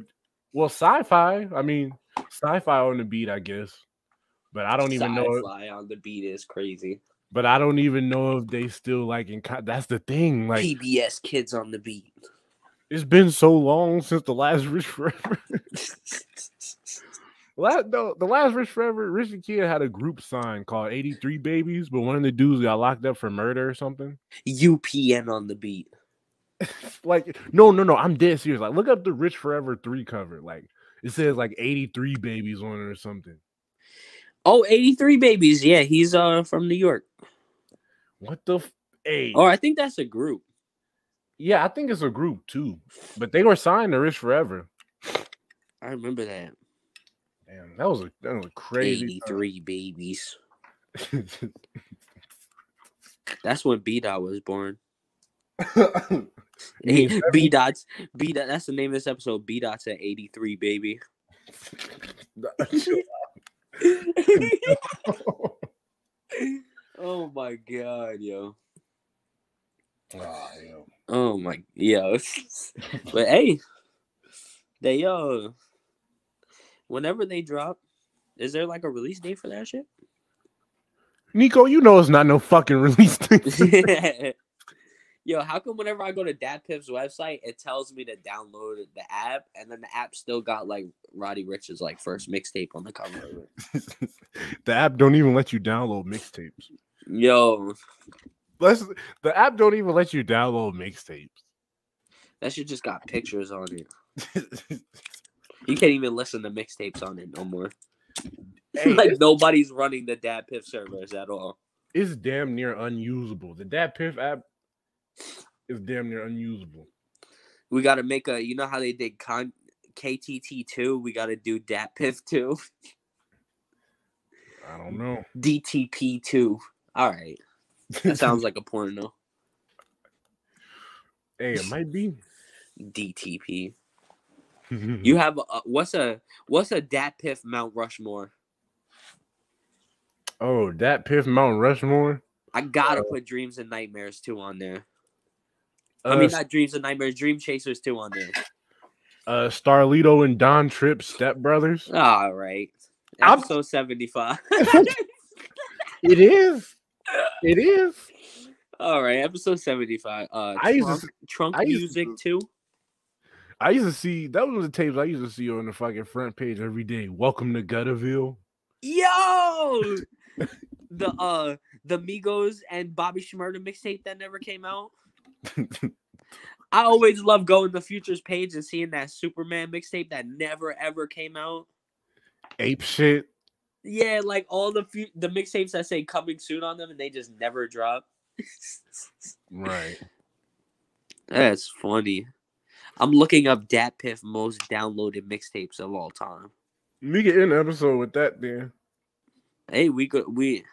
well sci-fi. I mean, Sci-fi on the beat, I guess. But I don't even know. Sci-fi on the beat is crazy. But I don't even know if they still like in. co- That's the thing. Like PBS Kids on the beat. it's been so long since the last Rich Forever. last, no, the last Rich Forever, Rich and Kid had a group sign called 83 Babies, but one of the dudes got locked up for murder or something. UPN on the beat. like no no no i'm dead serious like look up the rich forever 3 cover like it says like 83 babies on it or something Oh, 83 babies. Yeah, he's uh from New York. What the f- hey Or I think that's a group. yeah i think it's a group too but they were signed to rich forever I remember that. Damn, that was a that was a crazy 83 babies. That's when B Dot was born. B Dots. B Dot. That's the name of this episode. B Dots at 83, baby. oh my god, yo. Yeah. Oh my yo. but hey, they uh whenever they drop, is there like a release date for that shit? Nico, you know it's not no fucking release date. Yo, how come whenever I go to Dat Piff's website, it tells me to download the app, and then the app still got like Roddy Ricch's like first mixtape on the cover of it? the app don't even let you download mixtapes. Yo, Let's the app don't even let you download mixtapes. that shit just got pictures on it. You can't even listen to mixtapes on it no more. Hey, like nobody's running the Dat Piff servers at all. it's damn near unusable. The Dat Piff app is damn near unusable. We got to make a. You know how they did con KTT two. We got to do Dat Piff two, I don't know. DTP two. All right, that sounds like a porno. hey, it might be. DTP. you have a, what's a what's a Dat Piff Mount Rushmore? oh, Dat Piff Mount Rushmore. I gotta Uh, put Dreams and Nightmares two on there. Uh, I mean, not Dreams and Nightmares, Dream Chasers two on there. uh, Starlito and Don Trip, Step Brothers. All right, I'm- episode seventy five. It is. It is. All right, episode seventy five. Uh, I used to trunk, trunk I used to music too. I used to see that was the tapes I used to see on the fucking front page every day. Welcome to Gutterville. Yo, the uh the Migos and Bobby Shmurda mixtape that never came out. I always love going to Futures page and seeing that Superman mixtape that never ever came out. Ape shit. Yeah, like all the fu- the mixtapes that say coming soon on them and they just never drop. Right. That's funny. I'm looking up Dat Piff most downloaded mixtapes of all time. We get in the episode with that then. Hey, we could we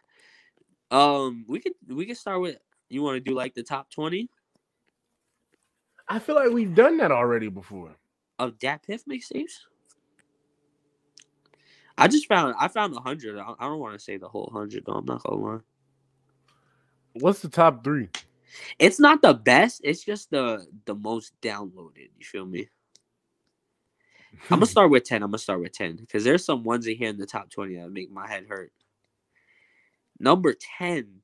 um we could we could start with you want to do like the top 20 I feel like we've done that already before. of Dat Piff mixtapes? I just found I found a hundred. I I don't want to say the whole hundred though. I'm not gonna lie. What's the top three? It's not the best. It's just the the most downloaded. You feel me? I'm gonna start with ten. I'm gonna start with ten because there's some ones in here in the top twenty that make my head hurt. Number ten,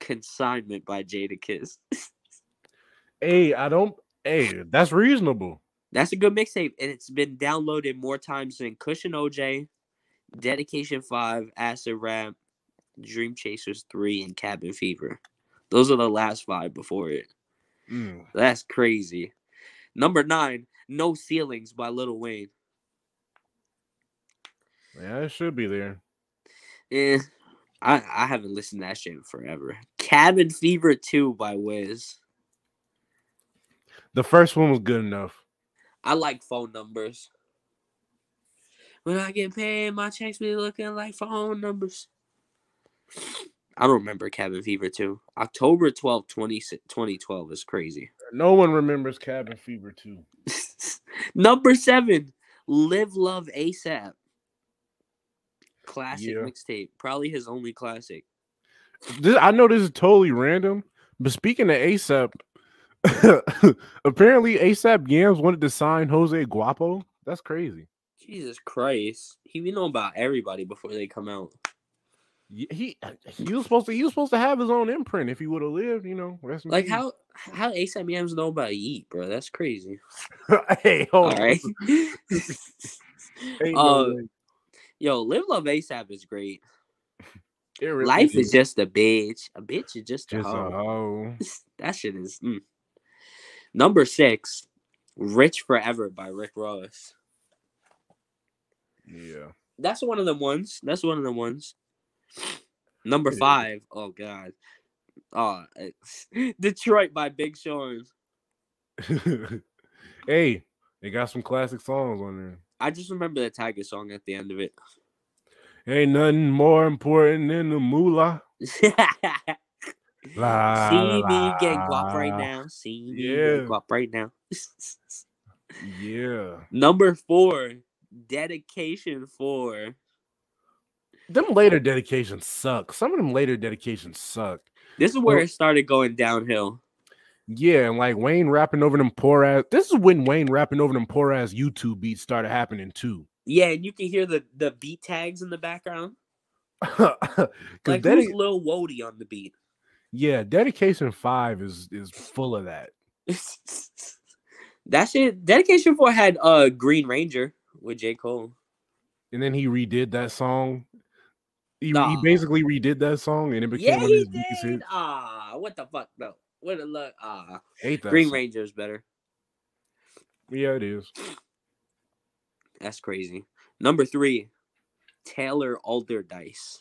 consignment by Jadakiss. hey, I don't. Hey, that's reasonable. That's a good mixtape, and it's been downloaded more times than Kush & OJ, Dedication Five, Acid Rap, Dream Chasers Three, and Cabin Fever. Those are the last five before it. Mm. That's crazy. Number nine, No Ceilings by Lil Wayne. Yeah, it should be there. Yeah, I, I haven't listened to that shit in forever. Cabin Fever 2 by Wiz. The first one was good enough. I like phone numbers. When I get paid, my checks be looking like phone numbers. I don't remember Cabin Fever 2. October 12, 20, 2012 is crazy. No one remembers Cabin Fever 2. Number seven, Live Love ASAP. Classic Yeah. mixtape. Probably his only classic. This, I know this is totally random, but speaking of ASAP, apparently ASAP Yams wanted to sign Jose Guapo. That's crazy. Jesus Christ. He be know about everybody before they come out. He he was supposed to he was supposed to have his own imprint if he would have lived, you know. rest Like how how ASAP Yams know about Yeet, bro? That's crazy. hey, All hold on. right. Uh. Yo, Live Love ASAP is great. Really Life is just a bitch. A bitch is just a just a hoe. hoe. that shit is mm. number six. Rich Forever by Rick Ross. Yeah. That's one of the ones. That's one of the ones. Number is. five. Oh god. Oh, Detroit by Big Sean. hey, they got some classic songs on there. I just remember the Tyga song at the end of it. Ain't nothing more important than the moolah. See La, me la, getting guap right now. See me Yeah. guap right now. Yeah. Number four, dedication four. Them later dedications suck. Some of them later dedications suck. This is where Well- it started going downhill. Yeah, and like Wayne rapping over them poor ass. This is when Wayne rapping over them poor ass YouTube beats started happening too. Yeah, and you can hear the the beat tags in the background. Like who's Lil Wody on the beat? yeah, dedication five is is full of that. that shit. Dedication four had uh Green Ranger with J Cole. And then he redid that song. He, he basically redid that song, and it became Yeah, one of his biggest did. hits. Ah, what the fuck though? What a look. Ah, Hate that. Green song. Ranger is better. Yeah, it is. That's crazy. Number three, Taylor Allderdice.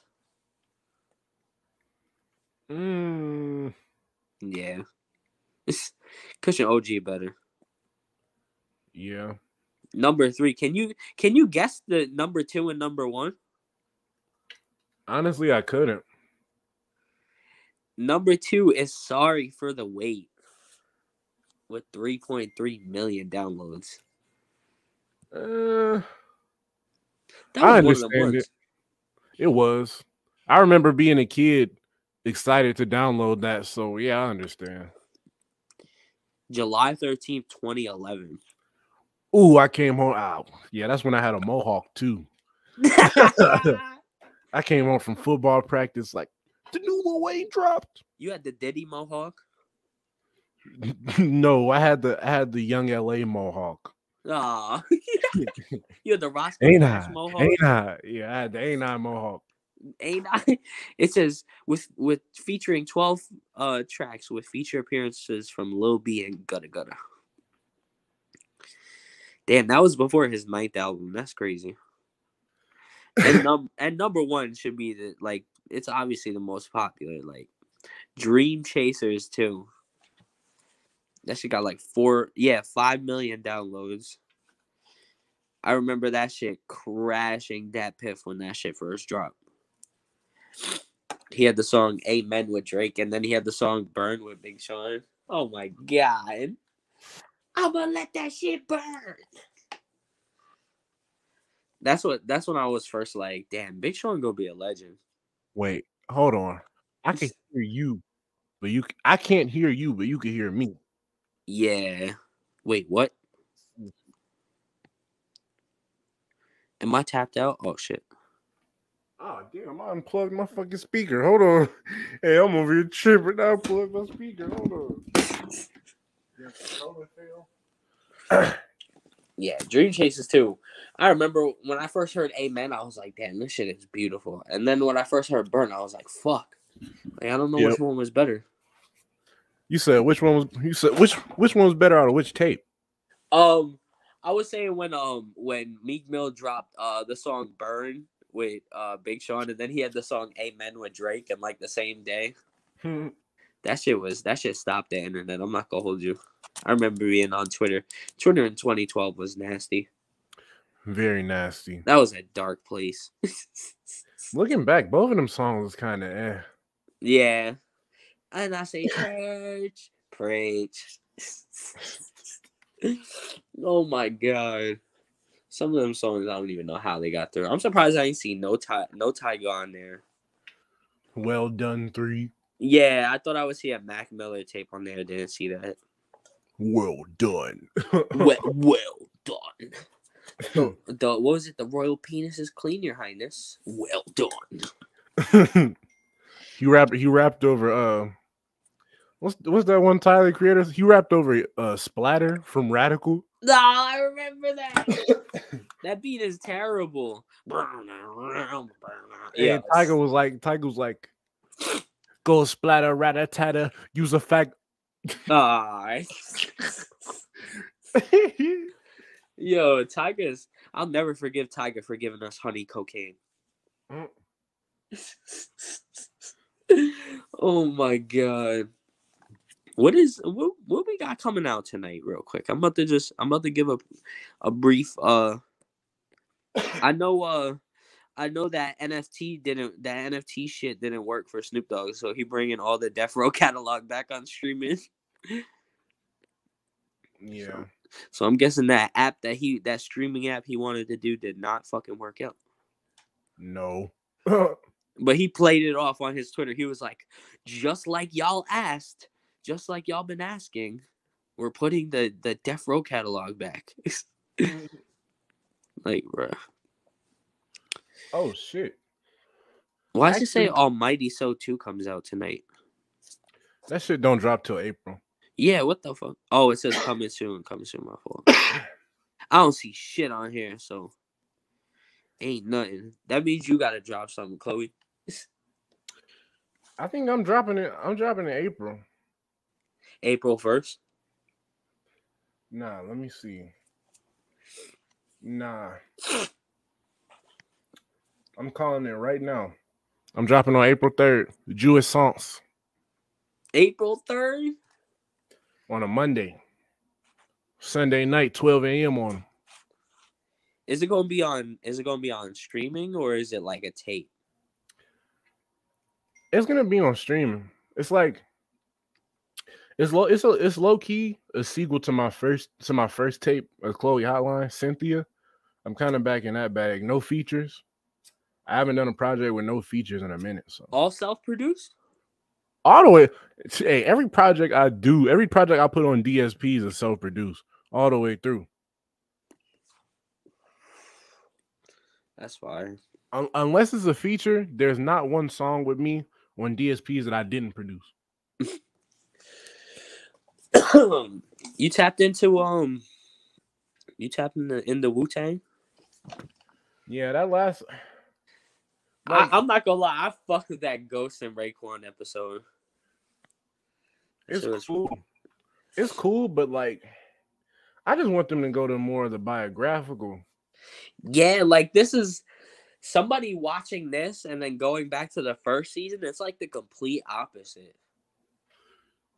Mm, Yeah. it's Kush & OJ better. yeah. Number three. Can you can you guess the number two and number one? Honestly, I couldn't. Number two is Sorry for the Wait with 3.3 million downloads. Uh, That I was one of the understand ones. it was. I remember being a kid excited to download that. So yeah, I understand. July 13th, 2011. Ooh, I came home. Oh, yeah, that's when I had a mohawk too. I came home from football practice like the new Lil Wayne dropped. you had the Diddy Mohawk? no, I had the I had the young LA mohawk. Ah, you had the Roscoe Ain't Dash I? Mohawk? Ain't I? Yeah, I had the ain't I mohawk. ain't I? It says with with featuring twelve uh tracks with feature appearances from Lil B and Gutta Gutta. Damn, that was before his ninth album. That's crazy. And num and number one should be the like it's obviously the most popular. Like Dream Chasers too. That shit got like four, yeah, five million downloads. I remember that shit crashing Dat Piff when that shit first dropped. He had the song Amen with Drake, and then he had the song Burn with Big Sean. Oh my god. I'ma let that shit burn. That's what that's when I was first like, damn, Big Sean gonna be a legend. Wait, hold on. I can hear you, but you I can't hear you, but you can hear me. Yeah. Wait, what? Am I tapped out? Oh shit. Oh damn, I unplugged my fucking speaker. Hold on. Hey, I'm over here tripping. I unplugged my speaker. Hold on. Yeah, controller fail. Yeah, Dream Chasers too. I remember when I first heard Amen, I was like, damn, this shit is beautiful. And then when I first heard Burn, I was like, fuck. Like, I don't know Yep. which one was better. You said which one was you said which which one was better out of which tape? Um, I was saying when um when Meek Mill dropped uh the song Burn with uh Big Sean, and then he had the song Amen with Drake, and like the same day. That shit was that shit stopped the internet. I'm not gonna hold you. I remember being on Twitter. Twitter in 2012 was nasty. Very nasty. That was a dark place. Looking back, both of them songs was kind of eh. yeah. And I say church, preach. oh my god. Some of them songs I don't even know how they got through. I'm surprised I ain't seen no tie no Tyga on there. Well done, three. Yeah, I thought I would see a Mac Miller tape on there. Didn't see that. Well done. well, well done. the, the what was it? The royal penis is clean, Your Highness. Well done. he rapped. He rapped over. Uh, what's what's that one Tyler creator? He rapped over uh Splatter from Radical. No, I remember that. that beat is terrible. Yeah, Tyga was like, Tyga was like, go splatter, rat tatter, use a fact. Ah. Yo, Tyga's. I'll never forgive Tiger for giving us honey cocaine. Mm. oh my god. What is what, what we got coming out tonight, real quick? I'm about to just I'm about to give a a brief uh I know uh I know that NFT didn't that NFT shit didn't work for Snoop Dogg, so he bringing all the Death Row catalog back on streaming. Yeah. So, so I'm guessing that app that he that streaming app he wanted to do did not fucking work out. No. But he played it off on his Twitter. He was like, just like y'all asked, just like y'all been asking, we're putting the the Death Row catalog back. Mm-hmm. like, bruh. Oh shit. Why does it say Almighty So 2 comes out tonight? That shit don't drop till April. Yeah, what the fuck? Oh, it says coming soon, coming soon, my fault. I don't see shit on here, so ain't nothing. That means you gotta drop something, Chloe. I think I'm dropping it. I'm dropping it April. April 1st. Nah, let me see. Nah. I'm calling it right now. I'm dropping on April 3rd. Jewish songs April 3rd? on a Monday. Sunday night, 12 a.m. on. Is it gonna be on is it gonna be on streaming or is it like a tape? It's gonna be on streaming. It's like it's low. It's a it's low key a sequel to my first to my first tape of Chloe Hotline Cynthia. I'm kind of back in that bag. No features. I haven't done a project with no features in a minute. So All self-produced? all the way. Hey, every project I do, every project I put on DSPs is self produced all the way through. That's fine. Un- unless it's a feature, there's not one song with me on DSPs that I didn't produce. you tapped into um you tapped in the in the Wu Tang? Yeah, that last. I, Like, I'm not gonna lie, I fucked with that Ghost and Raekwon episode. That it's shit was- cool. It's cool, but like, I just want them to go to more of the biographical. Yeah, like this is somebody watching this and then going back to the first season. It's like the complete opposite.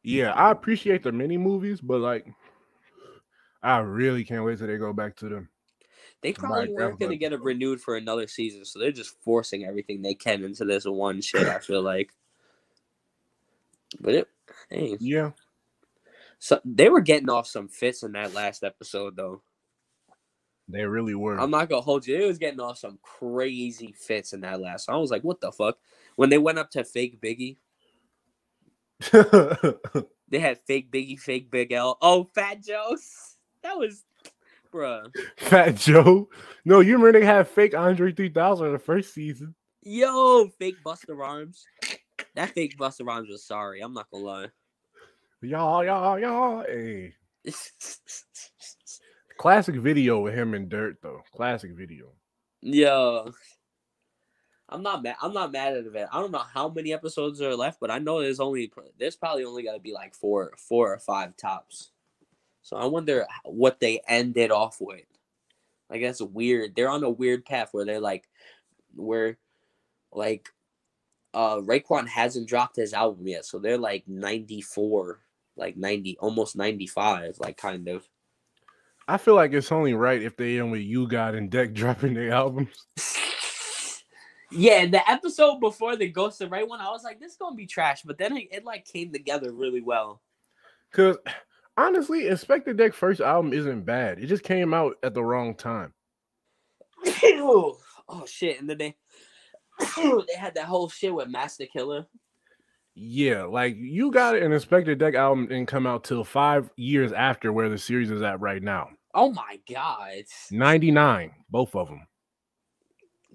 Yeah, I appreciate the mini movies, but like, I really can't wait till they go back to them. They probably Right, weren't gonna get it renewed for another season, so they're just forcing everything they can into this one shit. I feel like, but it, hey, Yeah, so they were getting off some fits in that last episode, though. they really were. I'm not gonna hold you. It was getting off some crazy fits in that last. I was like, what the fuck? When they went up to fake Biggie, they had fake Biggie, fake Big L. Oh, Fat Joe. That was, bruh. Fat Joe. No, you remember they had fake Andre 3000 in the first season. Yo, fake Busta Rhymes. That fake Busta Rhymes was sorry. I'm not gonna lie. Y'all, y'all, y'all. Hey. Classic video with him and Dirt, though. Classic video. Yo, I'm not mad. I'm not mad at it. I don't know how many episodes are left, but I know there's only there's probably only got to be like four, four or five tops. So I wonder what they ended off with. Like that's weird. They're on a weird path where they're like, where, like, uh, Raekwon hasn't dropped his album yet, so they're like 94, like 90, almost 95, like kind of. I feel like it's only right if they end with U-God and Deck dropping their albums. Yeah, the episode before the Ghost of Ray one, I was like, this is gonna be trash, but then it, it like came together really well. Because honestly, Inspectah Deck first album isn't bad. It just came out at the wrong time. oh shit! And then they they had that whole shit with Masta Killa. Yeah, like you got an Inspectah Deck album didn't come out till five years after where the series is at right now. Oh my god. 99, both of them.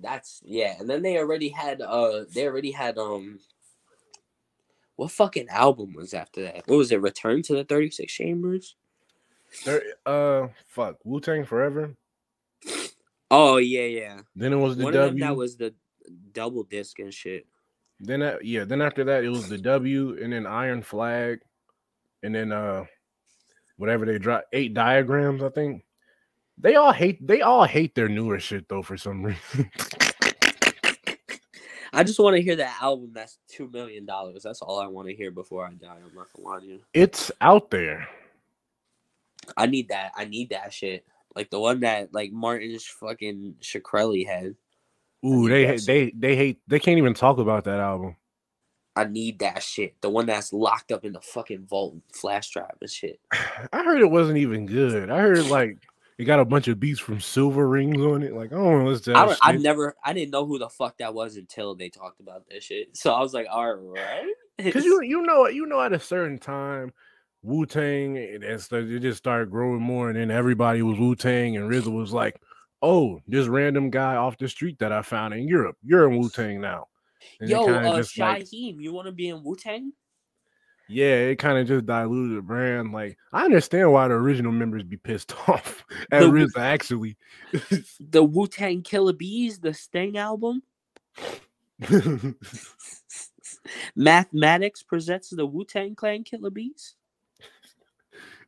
That's yeah, and then they already had uh they already had um what fucking album was after that? What was it? Return to the 36 Chambers? There, uh, fuck, Wu Tang Forever. Oh yeah, yeah. Then it was the One W. that was the double disc and shit. then that, yeah, then after that it was the W, and then Iron Flag, and then uh, whatever they dropped, eight diagrams. I think they all hate. They all hate their newer shit though for some reason. I just want to hear that album that's two million dollars. That's all I want to hear before I die. I'm not gonna lie to you. it's out there. I need that. I need that shit. Like the one that like Martin's fucking Shkreli had. Ooh, they that they they hate. They can't even talk about that album. I need that shit. The one that's locked up in the fucking vault flash drive and shit. I heard it wasn't even good. I heard like it got a bunch of beats from Cilvaringz on it. Like I don't listen to don't, I never I didn't know who the fuck that was until they talked about this shit. So I was like, all right. Cause you you know you know at a certain time, Wu Tang stuff, it just started growing more, and then everybody was Wu Tang, and RZA was like, "Oh, this random guy off the street that I found in Europe, you're in Wu Tang now." And Yo, uh just, like- you wanna be in Wu Tang? Yeah, it kind of just diluted the brand. Like I understand why the original members be pissed off at The- RZA. Actually, The Wu Tang Killer Bees, the Sting album. Mathematics presents the Wu Tang Clan Killer Bees.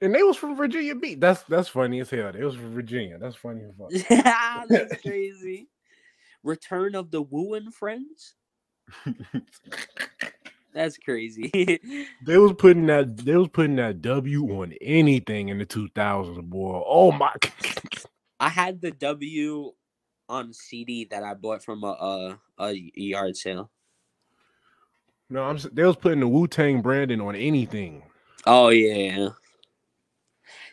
and they was from Virginia Beach. That's that's funny as hell. They was from Virginia. That's funny as fuck. Ah, that's crazy. Return of the and Friends. That's crazy. They was putting that they was putting that W on anything in the 2000s, boy. Oh my I had the W on CD that I bought from a a, a yard sale. No, I'm they was putting the Wu-Tang branding on anything. Oh yeah.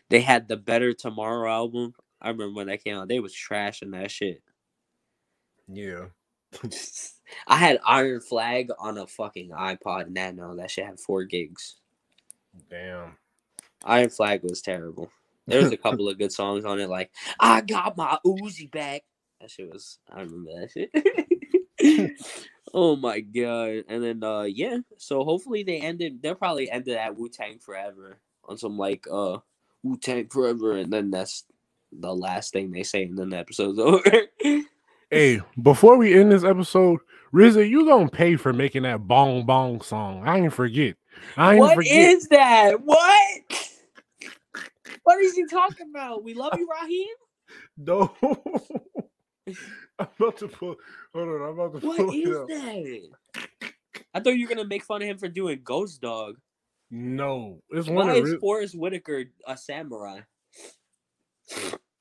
They had the Better Tomorrow album. I remember when that came out. They was trashing that shit. Yeah. I had Iron Flag on a fucking iPod Nano. That shit had four gigs. Damn. Iron Flag was terrible. There was a couple of good songs on it, like "I Got My Uzi Back." That shit was. I remember that shit. oh my god! And then, uh, yeah. So hopefully they ended. They'll probably ended at Wu Tang Forever on some like uh Wu Tang Forever, and then that's the last thing they say, and then the episode's over. Hey, before we end this episode, RZA, you gonna pay for making that bong bong song. I ain't forget. I ain't What forget. is that? What? What is he talking about? We love you, Raheem. No. I'm about to pull. Hold on, I'm about to What pull it is up. that? I thought you were gonna make fun of him for doing Ghost Dog. No, it's one Why of is Riz- Forest Whitaker a samurai?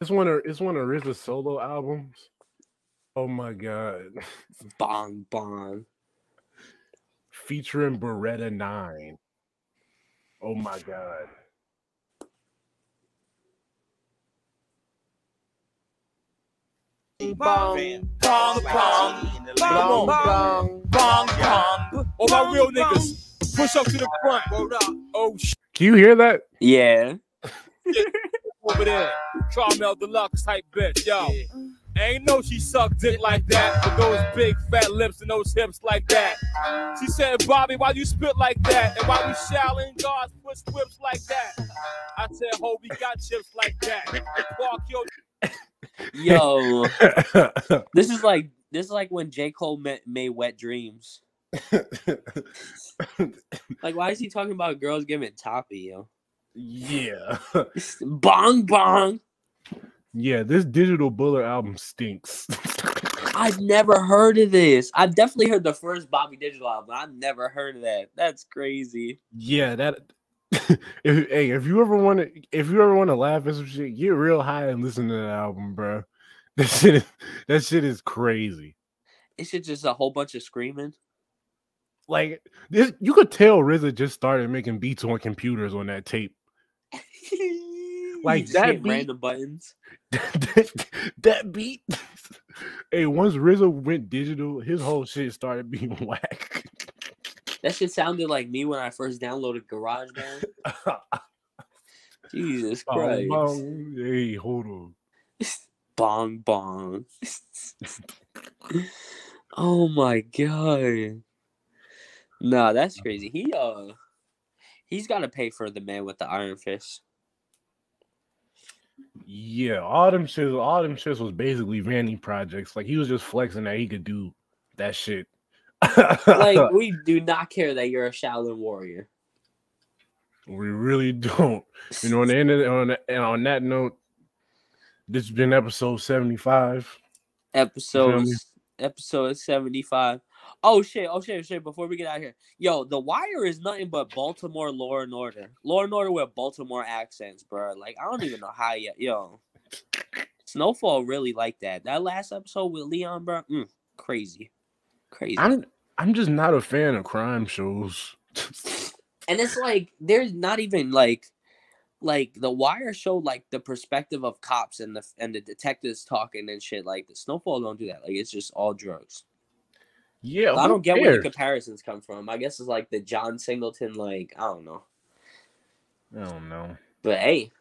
it's one of it's one of RZA's solo albums. Oh my god, Bong bong. featuring Beretta Nine. Oh my god. Bong, bong, bong, bong, bong, bong, bong. All my real niggas, push up to the front. Word up. Oh shit, Can you hear that? Yeah. over there. Traumel Deluxe type bitch, yo. Ain't know she sucked dick like that with those big fat lips and those hips like that. She said, Bobby, why you spit like that? And why we shallowing God's push whips like that? I said, Ho, we got chips like that. Park your Yo, this is like this is like when J. Cole met, made Wet Dreams. Like, why is he talking about girls giving toppy, yo? yeah. Bong bong. Yeah, this digital Bullet album stinks. I've never heard of this. I've definitely heard the first Bobby Digital album. I've never heard of that. That's crazy. yeah, that if hey, if you ever want to if you ever want to laugh at some shit, get real high and listen to that album, bro. That shit is that shit is crazy. It's just a whole bunch of screaming. Like this you could tell RZA just started making beats on computers on that tape. Like that beat- random buttons. that, that beat. hey, once RZA went digital, his whole shit started being whack. That shit sounded like me when I first downloaded GarageBand. Jesus Bong, Christ. bong. Hey, hold on. Bong bong. oh my god. Nah, that's crazy. He uh he's gotta pay for the man with the iron fist. Yeah, all them shits, all them shits was basically Vanny projects. Like he was just flexing that he could do that shit. Like we do not care that you're a Shaolin warrior. we really don't. You know, on the end of the, on the, and on that note, this has been episode seventy-five. Episode me? episode 75. Oh shit, oh shit, shit. Before we get out of here. Yo, The Wire is nothing but Baltimore Law and Order. Law and Order with Baltimore accents, bro. Like I don't even know how you yo. Snowfall really like that. That last episode with Leon, bro. Mm, crazy. Crazy. I'm I'm just not a fan of crime shows. and it's like there's not even like like the wire showed like the perspective of cops and the and the detectives talking and shit like the snowfall don't do that like it's just all drugs yeah, i don't get where the comparisons come from i guess it's like the john singleton like i don't know I don't know. but hey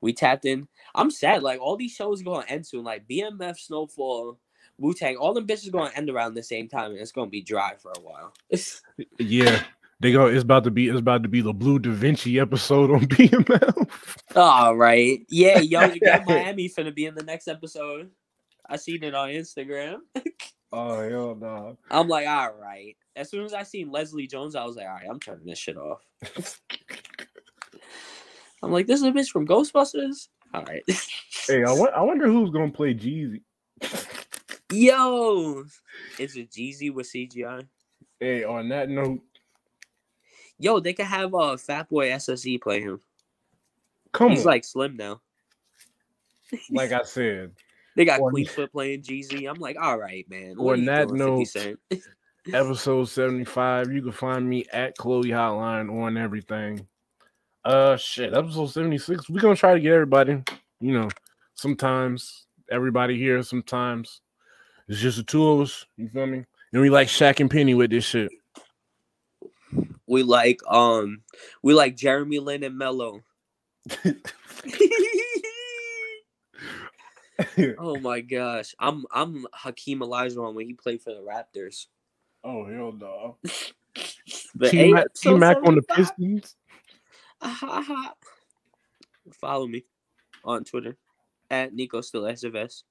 we tapped in i'm sad like all these shows going to end soon like bmf snowfall wu-tang all them bitches going to end around the same time and it's going to be dry for a while Yeah, they go. It's about to be. It's about to be the Bleu DaVinci episode on BMF. All right. Yeah, Yung Miami finna be in the next episode. I seen it on Instagram. Oh hell no! I'm like, all right. As soon as I seen Leslie Jones, I was like, all right, I'm turning this shit off. I'm like, this is a bitch from Ghostbusters. All right. Hey, I, wonder who's gonna play Jeezy. Yo, is it Jeezy with CGI? Hey, on that note, Yo, they could have uh Fat Boy SSE play him. come on. He's on. like slim now. like I said, They got on- Queenfoot playing Jeezy. I'm like, all right, man. On What are you that doing, note, episode 75. You can find me at Chloe Hotline on everything. Uh shit, episode 76. We're gonna try to get everybody, you know, sometimes everybody here, sometimes it's just the two of us, you feel me? And we like Shaq and Penny with this shit. We like um we like Jeremy Lin and Melo. oh my gosh. I'm I'm Hakeem Olajuwon when he played for the Raptors. oh hell no. But T hey, Mac episode T-Mac on the 75. Pistons. Follow me on Twitter at Nico still SFS.